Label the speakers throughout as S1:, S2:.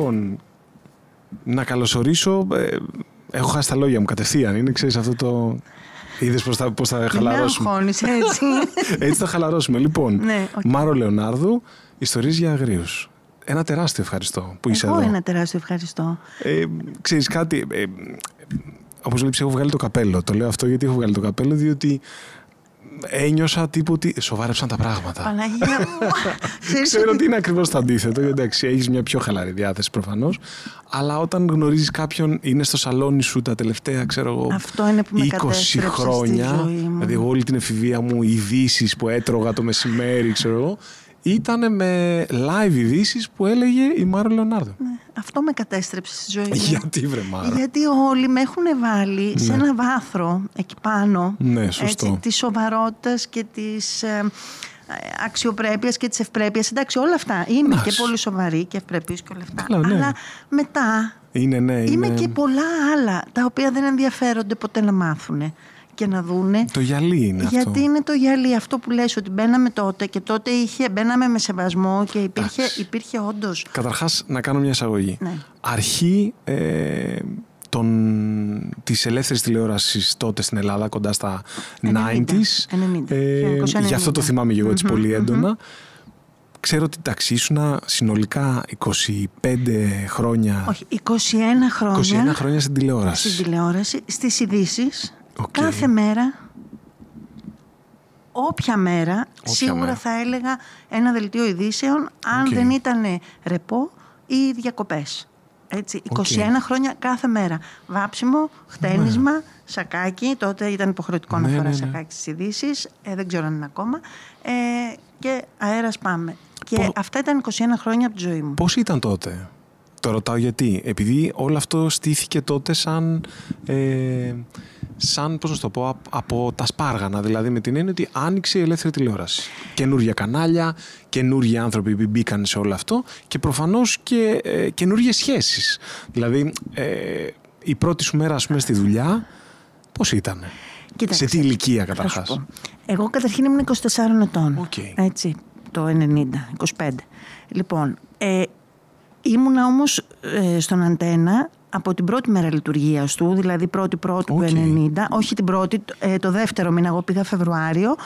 S1: Λοιπόν, να καλωσορίσω. Ε, έχω χάσει τα λόγια μου κατευθείαν. Είναι, ξέρεις αυτό το. Είδες πώς θα, πώς θα χαλαρώσουμε.
S2: Με έτσι.
S1: έτσι θα χαλαρώσουμε. Λοιπόν,
S2: ναι, okay.
S1: Μάρο Λεωνάρδου, Ιστορίες για Αγρίους. Ένα τεράστιο ευχαριστώ που είσαι
S2: Εγώ
S1: εδώ.
S2: ένα τεράστιο ευχαριστώ.
S1: Ε, ξέρεις κάτι, ε, όπως βλέπεις έχω βγάλει το καπέλο. Το λέω αυτό γιατί έχω βγάλει το καπέλο, διότι ένιωσα τύπου ότι σοβάρεψαν τα πράγματα.
S2: Παναγία μου.
S1: Ξέρω ότι είναι ακριβώς το αντίθετο. Εντάξει, έχεις μια πιο χαλαρή διάθεση προφανώς. Αλλά όταν γνωρίζεις κάποιον, είναι στο σαλόνι σου τα τελευταία, ξέρω εγώ,
S2: Αυτό είναι που με
S1: 20 χρόνια.
S2: Στη ζωή μου.
S1: Δηλαδή, όλη την εφηβεία μου, ειδήσεις που έτρωγα το μεσημέρι, ξέρω εγώ, ήταν με live ειδήσεις που έλεγε η Μάρο Λεωνάρδο.
S2: Ναι, αυτό με κατέστρεψε στη ζωή μου.
S1: Γιατί βρε Μάρο.
S2: Γιατί όλοι με έχουν βάλει σε
S1: Ναι.
S2: ένα βάθρο εκεί πάνω.
S1: Ναι, σωστό.
S2: Έτσι, της σοβαρότητας και της ε, αξιοπρέπειας και της ευπρέπειας. Εντάξει, όλα αυτά. Είμαι
S1: Εντάξει.
S2: και πολύ σοβαρή και ευπρεπής και όλα αυτά.
S1: Καλά, ναι.
S2: Αλλά μετά
S1: Είναι, ναι, είναι...
S2: είμαι και πολλά άλλα τα οποία δεν ενδιαφέρονται ποτέ να μάθουν και να δούνε.
S1: Το γυαλί είναι
S2: Γιατί
S1: αυτό.
S2: είναι το γυαλί αυτό που λες ότι μπαίναμε τότε και τότε είχε, μπαίναμε με σεβασμό και υπήρχε,
S1: Εντάξει.
S2: υπήρχε όντως
S1: Καταρχάς, να κάνω μια εισαγωγή.
S2: Ναι.
S1: Αρχή ε, των, της ελεύθερης τηλεόρασης τότε στην Ελλάδα, κοντά στα
S2: 90,
S1: 90s.
S2: 90,
S1: Ε,
S2: 1990.
S1: γι' αυτό το θυμάμαι και εγώ έτσι
S2: Μμμ,
S1: πολύ
S2: μμμ.
S1: έντονα. Ξέρω ότι εντάξει, ήσουνα συνολικά 25 χρόνια,
S2: Όχι, 21 χρόνια,
S1: 21 χρόνια στην τηλεόραση.
S2: στην τηλεόραση, στις ειδήσεις,
S1: Οκ.
S2: κάθε μέρα, όποια μέρα,
S1: Όποια
S2: σίγουρα
S1: μέρα.
S2: θα έλεγα ένα δελτίο ειδήσεων, αν
S1: Οκ.
S2: δεν ήταν ρεπό ή διακοπές. Έτσι, 21 χρόνια κάθε μέρα. Βάψιμο, χτένισμα, σακάκι. Τότε ήταν υποχρεωτικό να
S1: Ναι,
S2: φοράς
S1: ναι, ναι.
S2: σακάκι στις ειδήσεις. Ε, δεν ξέρω αν είναι ακόμα. Ε, και αέρας πάμε. Και
S1: Πώς-
S2: αυτά ήταν 21 χρόνια από τη ζωή μου.
S1: Πώς ήταν τότε; Το ρωτάω γιατί. Επειδή όλο αυτό στήθηκε τότε σαν, ε, σαν πώς να σου το πω, απ- από τα σπάργανα. Δηλαδή με την έννοια ότι άνοιξε η ελεύθερη τηλεόραση. Καινούργια κανάλια, καινούργιοι άνθρωποι που μπήκαν σε όλο αυτό και προφανώς και ε, καινούργιες σχέσεις. Δηλαδή ε, η πρώτη σου μέρα ας πούμε στη δουλειά πώς ήταν.
S2: Κοίταξε,
S1: σε τι ηλικία
S2: θα σου
S1: καταρχάς.
S2: πω. Εγώ καταρχήν ήμουν 24 ετών.
S1: Οκ.
S2: Έτσι, το 90, 25. Λοιπόν, ε, ήμουνα όμως ε, στον Αντένα από την πρώτη μέρα λειτουργίας του, δηλαδή πρώτη πρώτη
S1: Οκ.
S2: του 90, όχι την πρώτη, ε, το δεύτερο μήνα, εγώ πήγα Φεβρουάριο,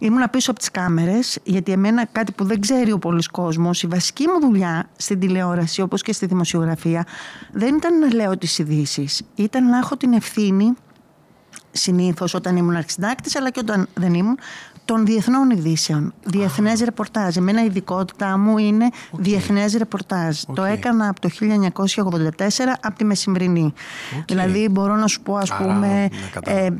S2: ήμουνα πίσω από τις κάμερες, γιατί εμένα κάτι που δεν ξέρει ο πολύς κόσμος, η βασική μου δουλειά στην τηλεόραση, όπως και στη δημοσιογραφία, δεν ήταν να λέω τις ειδήσεις, ήταν να έχω την ευθύνη συνήθως όταν ήμουν αρχισυντάκτης, αλλά και όταν δεν ήμουν, των διεθνών ειδήσεων. Διεθνές ρεπορτάζ. Εμένα η ειδικότητά μου είναι διεθνές ρεπορτάζ.
S1: Οκ.
S2: Το έκανα από το 1984 από τη Μεσημβρινή.
S1: Οκ.
S2: Δηλαδή μπορώ να σου πω, ας
S1: Άρα,
S2: πούμε.
S1: ναι, κατάλαβα.
S2: ε,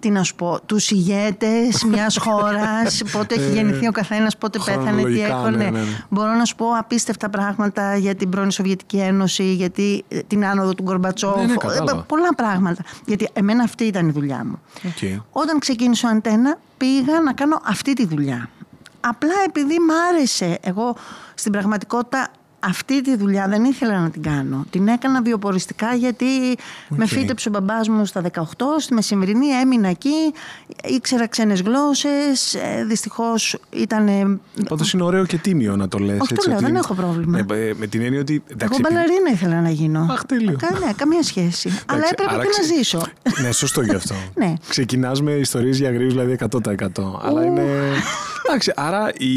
S2: τι να σου πω, τους ηγέτες μιας χώρας, πότε έχει γεννηθεί ο καθένας, πότε πέθανε, τι
S1: Ε, χρονολογικά,
S2: έκανε.
S1: ναι, ναι, ναι.
S2: Μπορώ να σου πω απίστευτα πράγματα για την πρώην Σοβιετική Ένωση, για τη- την άνοδο του Γκορμπατσόφ,
S1: Ναι, ναι,
S2: ε,
S1: κατάλαβα.
S2: πολλά πράγματα. Γιατί εμένα αυτή ήταν η δουλειά μου.
S1: Οκ.
S2: Όταν ξεκίνησε ο Αντένα, πήγα να κάνω αυτή τη δουλειά. Απλά επειδή μ' άρεσε. Εγώ στην πραγματικότητα αυτή τη δουλειά δεν ήθελα να την κάνω. Την έκανα βιοποριστικά γιατί με φύτεψε ο μπαμπάς μου στα 18, στη Μεσημβρινή έμεινα εκεί, ήξερα ξένες γλώσσες, ε, δυστυχώς ήταν...
S1: Πάντως είναι ωραίο και τίμιο να το λες.
S2: Όχι, το
S1: έτσι,
S2: λέω,
S1: ότι-
S2: δεν έχω πρόβλημα.
S1: Ε, ε, με την έννοια ότι.
S2: Εγώ
S1: εντάξει, επειδή-
S2: μπαλαρίνα ήθελα να γίνω.
S1: Αχ, τέλειο.
S2: Κα- ναι, καμία σχέση. Αλλά
S1: Εντάξει,
S2: έπρεπε
S1: άρα
S2: και να
S1: ξε-
S2: ζήσω.
S1: Ναι, σωστό γι' αυτό.
S2: Ναι.
S1: Ξεκινάς με ιστορίες για αγρίου, δηλαδή 100%. Αλλά είναι. Εντάξει, άρα η.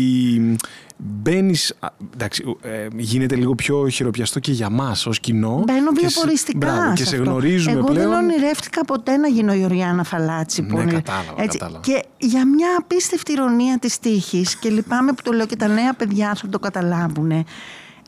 S1: Μπαίνεις. Εντάξει, ε, γίνεται λίγο πιο χειροπιαστό και για μας ως κοινό.
S2: Μπαίνω
S1: Και σε-
S2: βιοποριστικά.
S1: Μπράβο, και
S2: σε
S1: σε
S2: αυτό.
S1: γνωρίζουμε
S2: Εγώ
S1: πλέον.
S2: δεν ονειρεύτηκα ποτέ να γίνω η Οριάννα Φαλάτσι.
S1: Ναι,
S2: που είναι-
S1: κατάλαβα, κατάλαβα.
S2: Και για μια απίστευτη ηρωνία της τύχης, και λυπάμαι που το λέω και τα νέα παιδιά θα το καταλάβουν.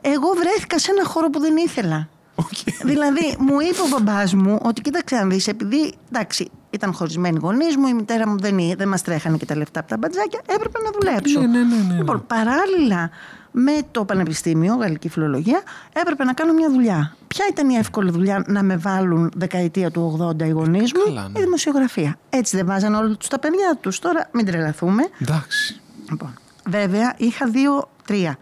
S2: Εγώ βρέθηκα σε ένα χώρο που δεν ήθελα.
S1: Οκ.
S2: δηλαδή, μου είπε ο μπαμπάς μου ότι κοίταξε να δεις, επειδή εντάξει, ήταν χωρισμένοι γονείς μου, η μητέρα μου δεν, δεν μας τρέχανε και τα λεφτά από τα μπατζάκια, έπρεπε να δουλέψω.
S1: Ναι, ναι, ναι, ναι, ναι.
S2: Λοιπόν, παράλληλα με το πανεπιστήμιο, γαλλική φιλολογία, έπρεπε να κάνω μια δουλειά. Ποια ήταν η εύκολη δουλειά να με βάλουν δεκαετία του 80 οι γονείς μου,
S1: Καλά, ναι.
S2: η δημοσιογραφία. Έτσι δεν βάζαν όλοι τους τα παιδιά τους. Τώρα μην τρελαθούμε.
S1: Εντάξει.
S2: Λοιπόν, βέβαια είχα δύο-τρία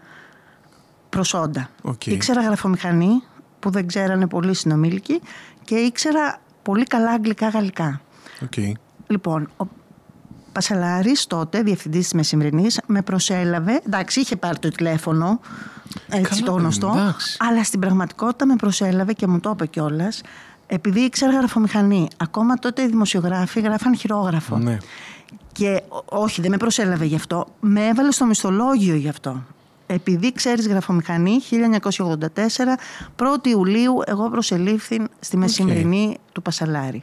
S2: προσόντα.
S1: Οκ.
S2: Ήξερα γραφομηχανή, που δεν ξέρανε πολλοί συνομήλικοι, και ήξερα πολύ καλά αγγλικά-γαλλικά.
S1: Οκ.
S2: Λοιπόν, ο- Πασαλάρης τότε, διευθυντής της Μεσημβρινής, με προσέλαβε, εντάξει είχε πάρει το τηλέφωνο, έτσι
S1: Καλά,
S2: το γνωστό,
S1: εντάξει.
S2: αλλά στην πραγματικότητα με προσέλαβε και μου το είπε κιόλας. Επειδή ήξερα γραφομηχανή, ακόμα τότε οι δημοσιογράφοι γράφαν χειρόγραφο.
S1: Ναι.
S2: Και ό- όχι, δεν με προσέλαβε γι' αυτό. Με έβαλε στο μισθολόγιο γι' αυτό. Επειδή ξέρεις γραφομηχανή, 1984, 1η Ιουλίου, εγώ προσελήφθη στη μεσημερινή του Πασαλάρη.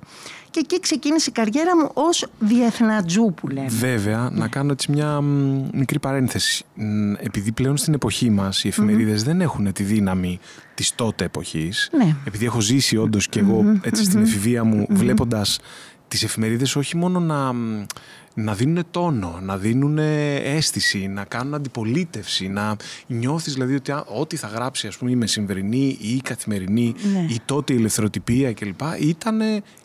S2: Και εκεί ξεκίνησε η καριέρα μου ως διεθνατζού που λέμε.
S1: Βέβαια, να κάνω έτσι μια μ, μικρή παρένθεση. Μ, Επειδή πλέον στην εποχή μας οι εφημερίδες δεν έχουν τη δύναμη της τότε εποχής.
S2: Ναι.
S1: Επειδή έχω ζήσει όντως και εγώ έτσι στην εφηβεία μου βλέποντας τις εφημερίδες όχι μόνο να, μ, να δίνουν τόνο, να δίνουν αίσθηση, να κάνουν αντιπολίτευση, να νιώθεις δηλαδή ότι α, ό,τι θα γράψει ας πούμε η μεσημβρινή ή η καθημερινή
S2: Ναι.
S1: ή τότε η ελευθεροτυπία κλπ. ήταν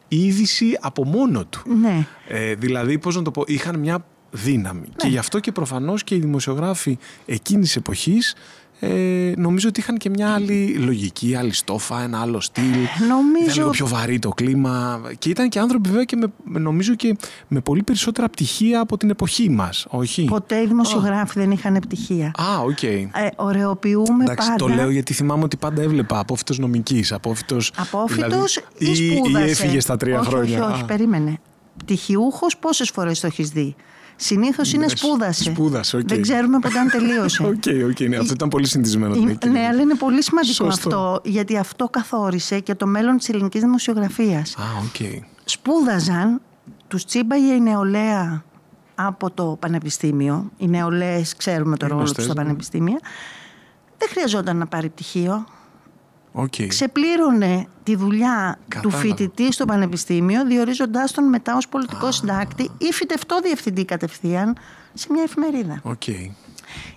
S1: είδηση από μόνο του.
S2: Ναι.
S1: Ε, δηλαδή, πώς να το πω, είχαν μια δύναμη. Και γι' αυτό και προφανώς και οι δημοσιογράφοι εκείνης της εποχής ε, νομίζω ότι είχαν και μια άλλη λογική, άλλη στόφα, ένα άλλο στυλ.
S2: Νομίζω-
S1: Ήταν λίγο πιο βαρύ το κλίμα. Και ήταν και άνθρωποι βέβαια και με, με- νομίζω και με πολύ περισσότερα πτυχία από την εποχή μας, όχι;
S2: Ποτέ οι δημοσιογράφοι δεν είχαν πτυχία.
S1: Α, οκ.
S2: Ε, ωραιοποιούμε
S1: Εντάξει,
S2: πάντα.
S1: το λέω γιατί θυμάμαι ότι πάντα έβλεπα απόφοιτος νομικής, απόφοιτος...
S2: Απόφοιτος
S1: δηλαδή,
S2: ή
S1: ή,
S2: σπούδασε.
S1: ή έφυγε στα τρία
S2: όχι,
S1: χρόνια.
S2: Όχι, όχι,
S1: Α.
S2: περίμενε. Πτυχιούχος πόσες φορές το έχεις δει; Συνήθως είναι
S1: Ναι,
S2: σπούδασε.
S1: σπούδασε, οκ.
S2: Δεν ξέρουμε πότε αν τελείωσε.
S1: Οκ, οκ, ναι, αυτό ήταν πολύ συνηθισμένο. την
S2: Είναι-
S1: εκείνη.
S2: ναι, αλλά είναι πολύ σημαντικό
S1: Σωστό.
S2: αυτό, γιατί αυτό καθόρισε και το μέλλον της ελληνικής δημοσιογραφίας.
S1: Α, οκ.
S2: Σπούδαζαν, τους τσίμπαγε η νεολαία από το πανεπιστήμιο. Οι νεολαίες ξέρουμε το ρόλο τους
S1: Γνωστές,
S2: στα
S1: ναι.
S2: πανεπιστήμια. Δεν χρειαζόταν να πάρει πτυχίο.
S1: Οκ.
S2: Ξεπλήρωνε τη δουλειά
S1: Κατάλαβα.
S2: του φοιτητή στο πανεπιστήμιο, διορίζοντάς τον μετά ως πολιτικό συντάκτη ή φυτευτό διευθυντή κατευθείαν σε μια εφημερίδα.
S1: Οκ.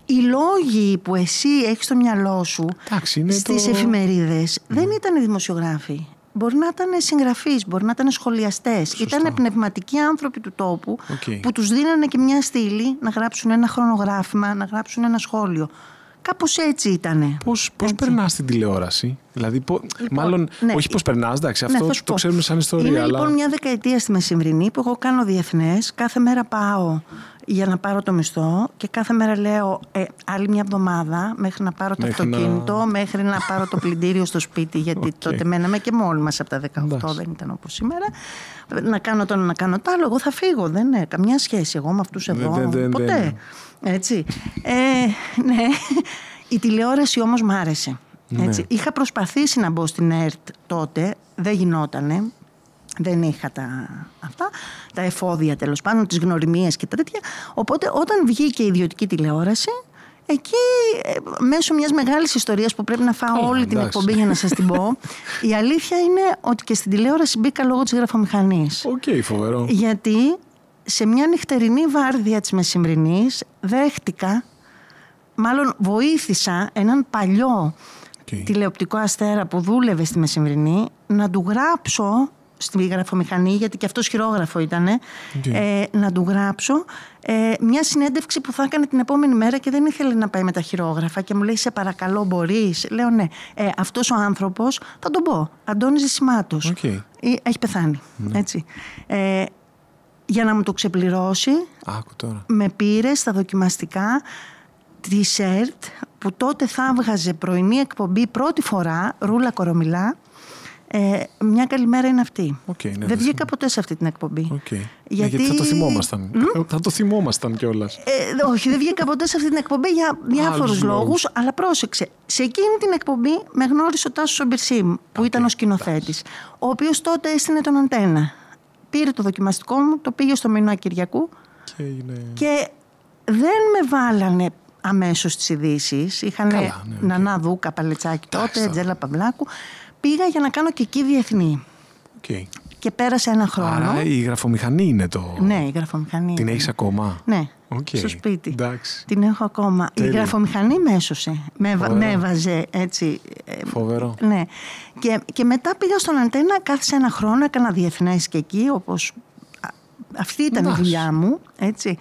S2: Οι λόγοι που εσύ έχεις στο μυαλό σου
S1: Εντάξει, είναι
S2: στις
S1: το-
S2: εφημερίδες δεν ήταν οι δημοσιογράφοι. Μπορεί να ήταν συγγραφείς, μπορεί να ήταν σχολιαστές. Ήταν πνευματικοί άνθρωποι του τόπου
S1: Οκ.
S2: που τους δίνανε και μια στήλη να γράψουν ένα χρονογράφημα, να γράψουν ένα σχόλιο. Κάπως έτσι ήτανε.
S1: Πώς, πώς
S2: Έτσι.
S1: περνάς την τηλεόραση, δηλαδή, πο-
S2: Λοιπόν,
S1: μάλλον,
S2: ναι.
S1: όχι πώς περνάς, εντάξει,
S2: Ναι,
S1: αυτό
S2: θα σου
S1: το
S2: πω.
S1: ξέρουμε σαν ιστορία,
S2: Είμαι
S1: αλλά...
S2: λοιπόν μια δεκαετία στη Μεσημβρινή που εγώ κάνω διεθνές. Κάθε μέρα πάω για να πάρω το μισθό και κάθε μέρα λέω ε, άλλη μια εβδομάδα μέχρι να πάρω το
S1: Μέχρι να-
S2: αυτοκίνητο, μέχρι να πάρω το πλυντήριο στο σπίτι. Γιατί
S1: Οκ.
S2: τότε μέναμε και μόνοι μας από τα 18,
S1: Εντάξει.
S2: δεν ήταν όπως σήμερα. Να κάνω το ένα, να κάνω το άλλο. Εγώ θα φύγω. Δεν είναι καμιά σχέση εγώ με αυτούς εδώ.
S1: δεν- δεν-
S2: ποτέ. Έτσι. Ε, ναι. Η τηλεόραση όμως μ' άρεσε.
S1: Ναι.
S2: Έτσι. Είχα προσπαθήσει να μπω στην ΕΡΤ τότε, δεν γινότανε. Δεν είχα τα, αυτά, τα εφόδια τέλος πάντων, τις γνωριμίες και τα τέτοια. Οπότε όταν βγήκε η ιδιωτική τηλεόραση, εκεί ε, μέσω μιας μεγάλης ιστορίας που πρέπει να φάω
S1: Καλά,
S2: όλη την
S1: εντάξει.
S2: εκπομπή για να σας την πω, η αλήθεια είναι ότι και στην τηλεόραση μπήκα λόγω της γραφομηχανής.
S1: Οκ, φοβερό.
S2: Γιατί σε μια νυχτερινή βάρδια της μεσημβρινής δέχτηκα, μάλλον βοήθησα έναν παλιό
S1: Οκ.
S2: τηλεοπτικό αστέρα που δούλευε στη μεσημβρινή να του γράψω στη γραφομηχανή, γιατί και αυτός χειρόγραφο ήταν,
S1: Οκ.
S2: ε, να του γράψω ε, μια συνέντευξη που θα έκανε την επόμενη μέρα και δεν ήθελε να πάει με τα χειρόγραφα και μου λέει σε παρακαλώ μπορείς. Λέω ναι, ε, αυτός ο άνθρωπος, θα τον πω, Αντώνης Ζησιμάτος.
S1: Οκ.
S2: Ε, Έχει πεθάνει, έτσι. Ε, για να μου το ξεπληρώσει,
S1: Άκου τώρα.
S2: με πήρε στα δοκιμαστικά της ΕΡΤ που τότε θα έβγαζε πρωινή εκπομπή πρώτη φορά, Ρούλα Κορομιλά. Ε, μια καλημέρα είναι αυτή.
S1: Οκ, ναι,
S2: δεν
S1: δεν
S2: βγήκα ποτέ σε αυτή την εκπομπή.
S1: Οκ. Ναι, Γιατί... θα το θυμόμασταν. Θα το θυμόμασταν κιόλας.
S2: Ε, δε- όχι, δεν βγήκα ποτέ σε αυτή την εκπομπή για διάφορους
S1: Άλλους
S2: λόγους,
S1: λόγους.
S2: αλλά πρόσεξε. Σε εκείνη την εκπομπή με γνώρισε ο Τάσος Σομπερσίμ, που ήταν ο σκηνοθέτης, ο οποίος τότε έστεινε τον Αντένα. Πήρε το δοκιμαστικό μου, το πήγε στο Μινώα Κυριακού
S1: Και έγινε...
S2: και δεν με βάλανε αμέσως στις ειδήσεις. Είχαν
S1: Καλά, ναι, οκ.
S2: Νανά Δούκα, Παλετσάκη
S1: Εντάξει,
S2: τότε,
S1: τώρα.
S2: Τζέλα Παυλάκου. Πήγα για να κάνω και εκεί διεθνή.
S1: Οκ.
S2: Και πέρασε ένα χρόνο.
S1: Άρα η γραφομηχανή είναι το...
S2: Ναι, η γραφομηχανή.
S1: Την
S2: ήταν.
S1: έχεις ακόμα;
S2: Ναι,
S1: Οκ.
S2: στο σπίτι.
S1: Εντάξει.
S2: Την έχω ακόμα.
S1: Τέλεια.
S2: Η γραφομηχανή με έσωσε. Με, έβα-
S1: Φοβερό.
S2: με έβαζε έτσι. ε,
S1: Φοβερό.
S2: Ναι. Και, και μετά πήγα στον Αντένα, κάθισα ένα χρόνο, έκανα διεθνές και εκεί, όπως α, αυτή ήταν
S1: Εντάξει.
S2: η δουλειά μου, έτσι.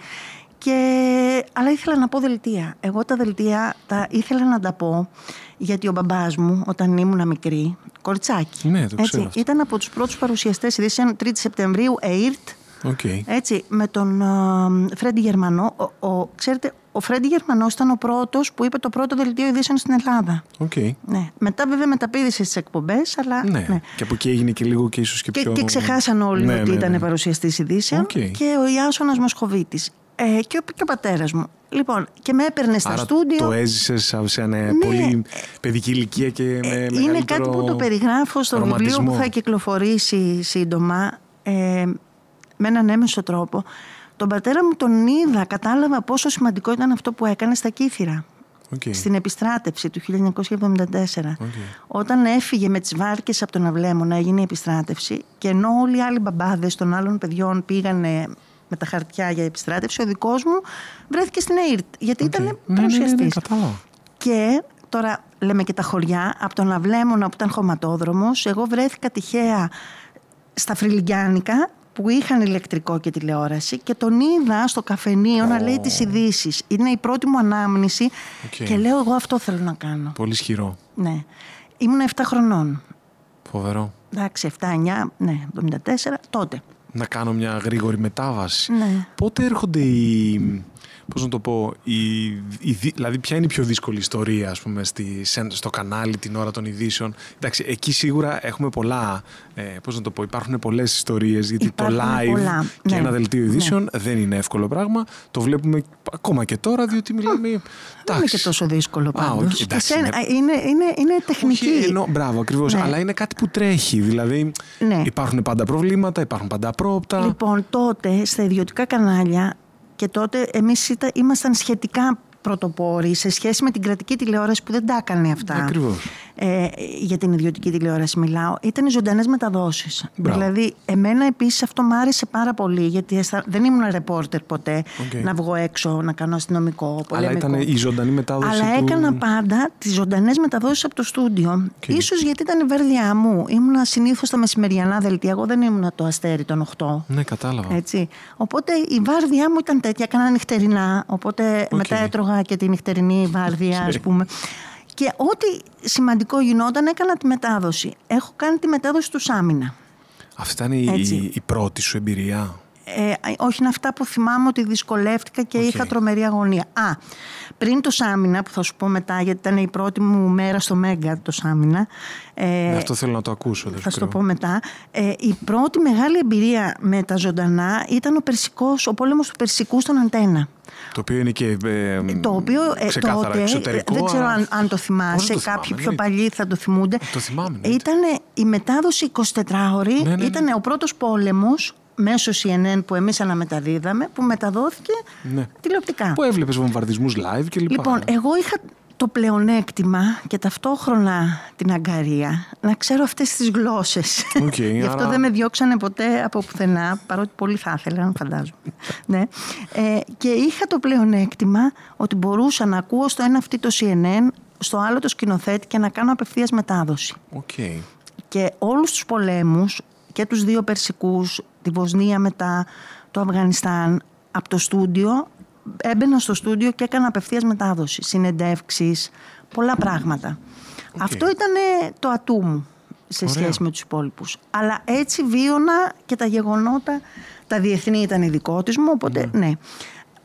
S2: Και, αλλά ήθελα να πω δελτία. Εγώ τα δελτία τα ήθελα να τα πω γιατί ο μπαμπάς μου όταν ήμουν μικρή, κοριτσάκι,
S1: Ναι, το ξέρω
S2: έτσι,
S1: αυτό.
S2: ήταν από τους πρώτους παρουσιαστές ειδήσεων 3η Σεπτεμβρίου, ΕΙΡΤ,
S1: Okay.
S2: Έτσι, με τον ε, Φρέντι Γερμανό. Ο, ο, ξέρετε, ο Φρέντι Γερμανός ήταν ο πρώτος που είπε το πρώτο δελτίο ειδήσεων στην Ελλάδα.
S1: Okay.
S2: Ναι. Μετά, βέβαια, μεταπίδησε στις εκπομπές, αλλά.
S1: Ναι. ναι. Και από εκεί έγινε και λίγο και ίσως και,
S2: και
S1: πιο.
S2: Και ξεχάσαν όλοι
S1: ναι,
S2: ότι
S1: ναι,
S2: ήταν
S1: ναι.
S2: παρουσιαστής ειδήσεων.
S1: Okay.
S2: Και ο Ιάσονας Μοσχοβίτης. Ε, και, ο, και ο πατέρας μου. Λοιπόν, και με έπαιρνε στα
S1: Άρα
S2: στούντιο.
S1: Το έζησες σε ένα
S2: Ναι.
S1: πολύ παιδική ηλικία και με
S2: Ε,
S1: μεγαλύτερο
S2: Είναι κάτι που το περιγράφω στο βιβλίο
S1: ρομαντισμό.
S2: που θα κυκλοφορήσει σύντομα ε, με έναν έμεσο τρόπο. Τον πατέρα μου τον είδα, κατάλαβα πόσο σημαντικό ήταν αυτό που έκανε στα Κύθυρα.
S1: Okay.
S2: Στην επιστράτευση του 1974.
S1: Okay.
S2: Όταν έφυγε με τις βάρκες από τον Αυλέμονα έγινε η επιστράτευση και ενώ όλοι οι άλλοι μπαμπάδες των άλλων παιδιών πήγανε με τα χαρτιά για επιστράτευση, ο δικός μου βρέθηκε στην ΑΕΡΤ γιατί
S1: Okay.
S2: ήταν
S1: ναι, ναι, ναι,
S2: παρουσιαστής.
S1: ναι, κατάλαβα.
S2: Και τώρα λέμε και τα χωριά, από τον Αυλέμονα που ήταν χωματόδρομος, εγώ βρέθηκα τυχαία στα Φρυλιγκιάνικα που είχαν ηλεκτρικό και τηλεόραση και τον είδα στο καφενείο να λέει τις ειδήσεις. Είναι η πρώτη μου ανάμνηση
S1: Okay.
S2: και λέω εγώ αυτό θέλω να κάνω.
S1: Πολύ ισχυρό.
S2: Ναι. Ήμουν 7 χρονών.
S1: Φοβερό.
S2: Εντάξει, 7-9, ναι, 74, τότε.
S1: Να κάνω μια γρήγορη μετάβαση.
S2: Ναι.
S1: Πότε έρχονται οι. Πώς να το πω, η, η, δηλαδή ποια είναι η πιο δύσκολη ιστορία ας πούμε, στη, σε- στο κανάλι την ώρα των ειδήσεων. Εντάξει, εκεί σίγουρα έχουμε πολλά, ε, πώς να το πω, υπάρχουν πολλές ιστορίες γιατί
S2: Υπάρχουν
S1: το live
S2: πολλά,
S1: και
S2: ναι.
S1: ένα δελτίο ειδήσεων δεν είναι εύκολο πράγμα. Το βλέπουμε ακόμα και τώρα διότι μιλάμε...
S2: Δεν είναι
S1: εντάξει.
S2: και τόσο δύσκολο
S1: Α,
S2: πάντως.
S1: οκ,
S2: Και
S1: εντάξει,
S2: σένα-
S1: είναι-
S2: είναι, είναι, είναι τεχνική.
S1: Όχι, εννοώ, μπράβο, ακριβώς.
S2: Ναι.
S1: Αλλά είναι κάτι που τρέχει. Δηλαδή
S2: Ναι.
S1: υπάρχουν πάντα προβλήματα, υπάρχουν πάντα απρόπτα.
S2: Λοιπόν, τότε στα ιδιωτικά κανάλια και τότε εμείς ήταν, ήμασταν σχετικά πρωτοπόροι σε σχέση με την κρατική τηλεόραση που δεν τα έκανε αυτά.
S1: Ακριβώς.
S2: Ε, για την ιδιωτική τηλεόραση μιλάω. Ήταν οι ζωντανές μεταδόσεις.
S1: Μπράβο.
S2: Δηλαδή, εμένα επίσης αυτό μου άρεσε πάρα πολύ, γιατί αισθα- δεν ήμουν ρεπόρτερ ποτέ
S1: Οκ.
S2: να βγω έξω, να κάνω αστυνομικό,
S1: Αλλά
S2: πολεμικό.
S1: ήταν η ζωντανή μετάδοση.
S2: Αλλά
S1: του...
S2: έκανα πάντα τις ζωντανές μεταδόσεις από το στούντιο. Ίσως γιατί ήταν η βάρδιά μου. Ήμουνα συνήθως στα μεσημεριανά δελτία. Εγώ δεν ήμουνα το αστέρι των 8.
S1: Ναι, κατάλαβα.
S2: Έτσι. Οπότε η βάρδιά μου ήταν τέτοια, έκανα νυχτερινά. Οπότε μετά έτρωγα και τη νυχτερινή βάρδια, ας πούμε. Και ό,τι σημαντικό γινόταν, έκανα τη μετάδοση. Έχω κάνει τη μετάδοση του Σάμαινα.
S1: Αυτή ήταν η,
S2: Έτσι.
S1: η, η πρώτη σου εμπειρία;
S2: Ε, όχι είναι αυτά που θυμάμαι ότι δυσκολεύτηκα και
S1: Οκ.
S2: είχα τρομερή αγωνία. Α, πριν το Σάμαινα που θα σου πω μετά γιατί ήταν η πρώτη μου μέρα στο Μέγκα το Σάμαινα. Ε,
S1: Ναι, αυτό θέλω να το ακούσω. Δεν
S2: θα
S1: σου
S2: σου το
S1: κρύβω.
S2: πω μετά. Ε, η πρώτη μεγάλη εμπειρία με τα ζωντανά ήταν ο, Περσικός, ο πόλεμος του Περσικού στον Αντένα.
S1: Το οποίο είναι και. Ε,
S2: Το οποίο ε,
S1: ξεκάθαρα
S2: τότε,
S1: εξωτερικό.
S2: δεν ξέρω
S1: α-
S2: αν, αν το
S1: Πώς
S2: θυμάσαι,
S1: δεν το
S2: κάποιοι
S1: θυμάμαι,
S2: πιο
S1: ναι.
S2: παλιοί θα το θυμούνται.
S1: Το θυμάμαι, ναι.
S2: Ήταν η μετάδοση 24ωρη,
S1: Ναι, ναι, ναι.
S2: ήταν ο πρώτος πόλεμος μέσω CNN που εμείς αναμεταδίδαμε, που μεταδόθηκε
S1: Ναι.
S2: τηλεοπτικά.
S1: Που έβλεπες βομβαρδισμούς live κλπ.
S2: Λοιπόν, εγώ είχα το πλεονέκτημα και ταυτόχρονα την αγγαρεία να ξέρω αυτές τις γλώσσες.
S1: Οκ,
S2: Γι' αυτό
S1: άρα-
S2: δεν με διώξανε ποτέ από πουθενά, παρότι πολύ θα ήθελα, φαντάζομαι. ναι. ε, και είχα το πλεονέκτημα ότι μπορούσα να ακούω στο ένα αυτί το CNN, στο άλλο το σκηνοθέτη και να κάνω απευθείας μετάδοση.
S1: Οκ.
S2: Και όλους τους πολέμους και τους δύο Περσικούς, τη Βοσνία μετά, το Αφγανιστάν, από το στούντιο, έμπαινα στο στούντιο και έκανα απευθείας μετάδοση, συνεντεύξεις, πολλά πράγματα. Αυτό ήταν το ατού μου σε
S1: Ωραία.
S2: σχέση με τους υπόλοιπους. Αλλά έτσι βίωνα και τα γεγονότα, τα διεθνή ήταν ειδικότης μου, οπότε ναι.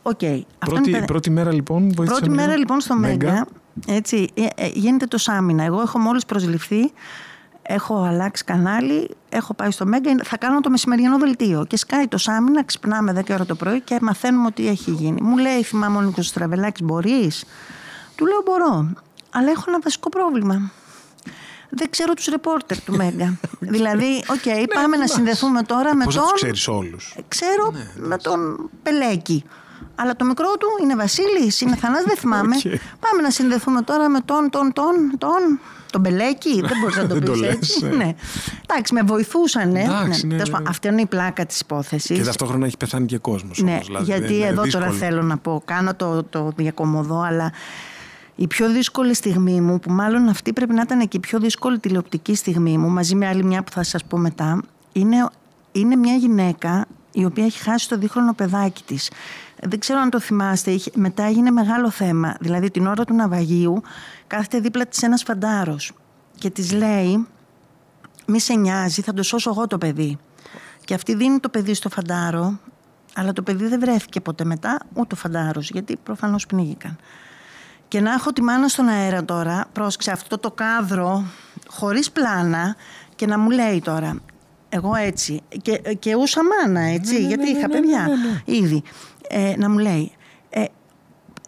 S2: Οκ. Αυτό
S1: Πρώτη,
S2: είναι τα-
S1: πρώτη μέρα λοιπόν βοήθησες
S2: Πρώτη
S1: λίγο.
S2: μέρα λοιπόν στο Μέγκα, έτσι, ε, ε, γίνεται το Σάμαινα. Εγώ έχω μόλις προσληφθεί, έχω αλλάξει κανάλι, έχω πάει στο Μέγκα, θα κάνω το μεσημεριανό δελτίο. Και σκάει το Σάμαινα, ξυπνάμε 10 ώρα το πρωί και μαθαίνουμε ότι έχει γίνει. Μου λέει, θυμάμαι ο Νίκος Στραβελάκης, μπορείς; Του λέω, μπορώ. Αλλά έχω ένα βασικό πρόβλημα. Δεν ξέρω τους ρεπόρτερ του Μέγκα. δηλαδή, οκ, πάμε να
S1: εντάξει.
S2: συνδεθούμε τώρα με
S1: Πώς
S2: τον...
S1: να τους ξέρεις όλους.
S2: Ξέρω με τον Πελέκη. Αλλά το μικρό του είναι Βασίλης, είναι Θανάσης, δεν θυμάμαι.
S1: Οκ.
S2: Πάμε να συνδεθούμε τώρα με τον, τον, τον, τον, τον Μπελέκη. Δεν μπορείς να το
S1: Δεν το
S2: πεις
S1: λες,
S2: έτσι.
S1: ε.
S2: ναι. Εντάξει, με βοηθούσαν.
S1: Εντάξει, ναι,
S2: Τέλος
S1: ναι,
S2: πάντων,
S1: ναι.
S2: Αυτή είναι η πλάκα της υπόθεσης.
S1: Και ταυτόχρονα έχει πεθάνει και κόσμος
S2: Ναι,
S1: όμως. δηλαδή,
S2: γιατί
S1: είναι
S2: εδώ
S1: δύσκολο.
S2: τώρα θέλω να πω, κάνω το, το διακωμωδώ, αλλά η πιο δύσκολη στιγμή μου, που μάλλον αυτή πρέπει να ήταν και η πιο δύσκολη τηλεοπτική στιγμή μου, μαζί με άλλη μια που θα σας πω μετά, είναι, είναι μια γυναίκα η οποία έχει χάσει το δίχρονο παιδάκι της. Δεν ξέρω αν το θυμάστε, είχε- μετά έγινε μεγάλο θέμα. Δηλαδή την ώρα του ναυαγίου κάθεται δίπλα της ένας φαντάρος και της λέει μη σε νοιάζει, θα το σώσω εγώ το παιδί. Και αυτή δίνει το παιδί στο φαντάρο, αλλά το παιδί δεν βρέθηκε ποτέ μετά, ούτε ο φαντάρος, γιατί προφανώς πνίγηκαν. Και να έχω τη μάνα στον αέρα τώρα, πρόσεξε αυτό το κάδρο, χωρίς πλάνα, και να μου λέει τώρα, εγώ έτσι, και, και ούσα μάνα έτσι,
S1: Ναι, ναι,
S2: γιατί
S1: ναι,
S2: είχα
S1: ναι, ναι,
S2: παιδιά
S1: ναι, ναι.
S2: ήδη, ε, να μου λέει, ε,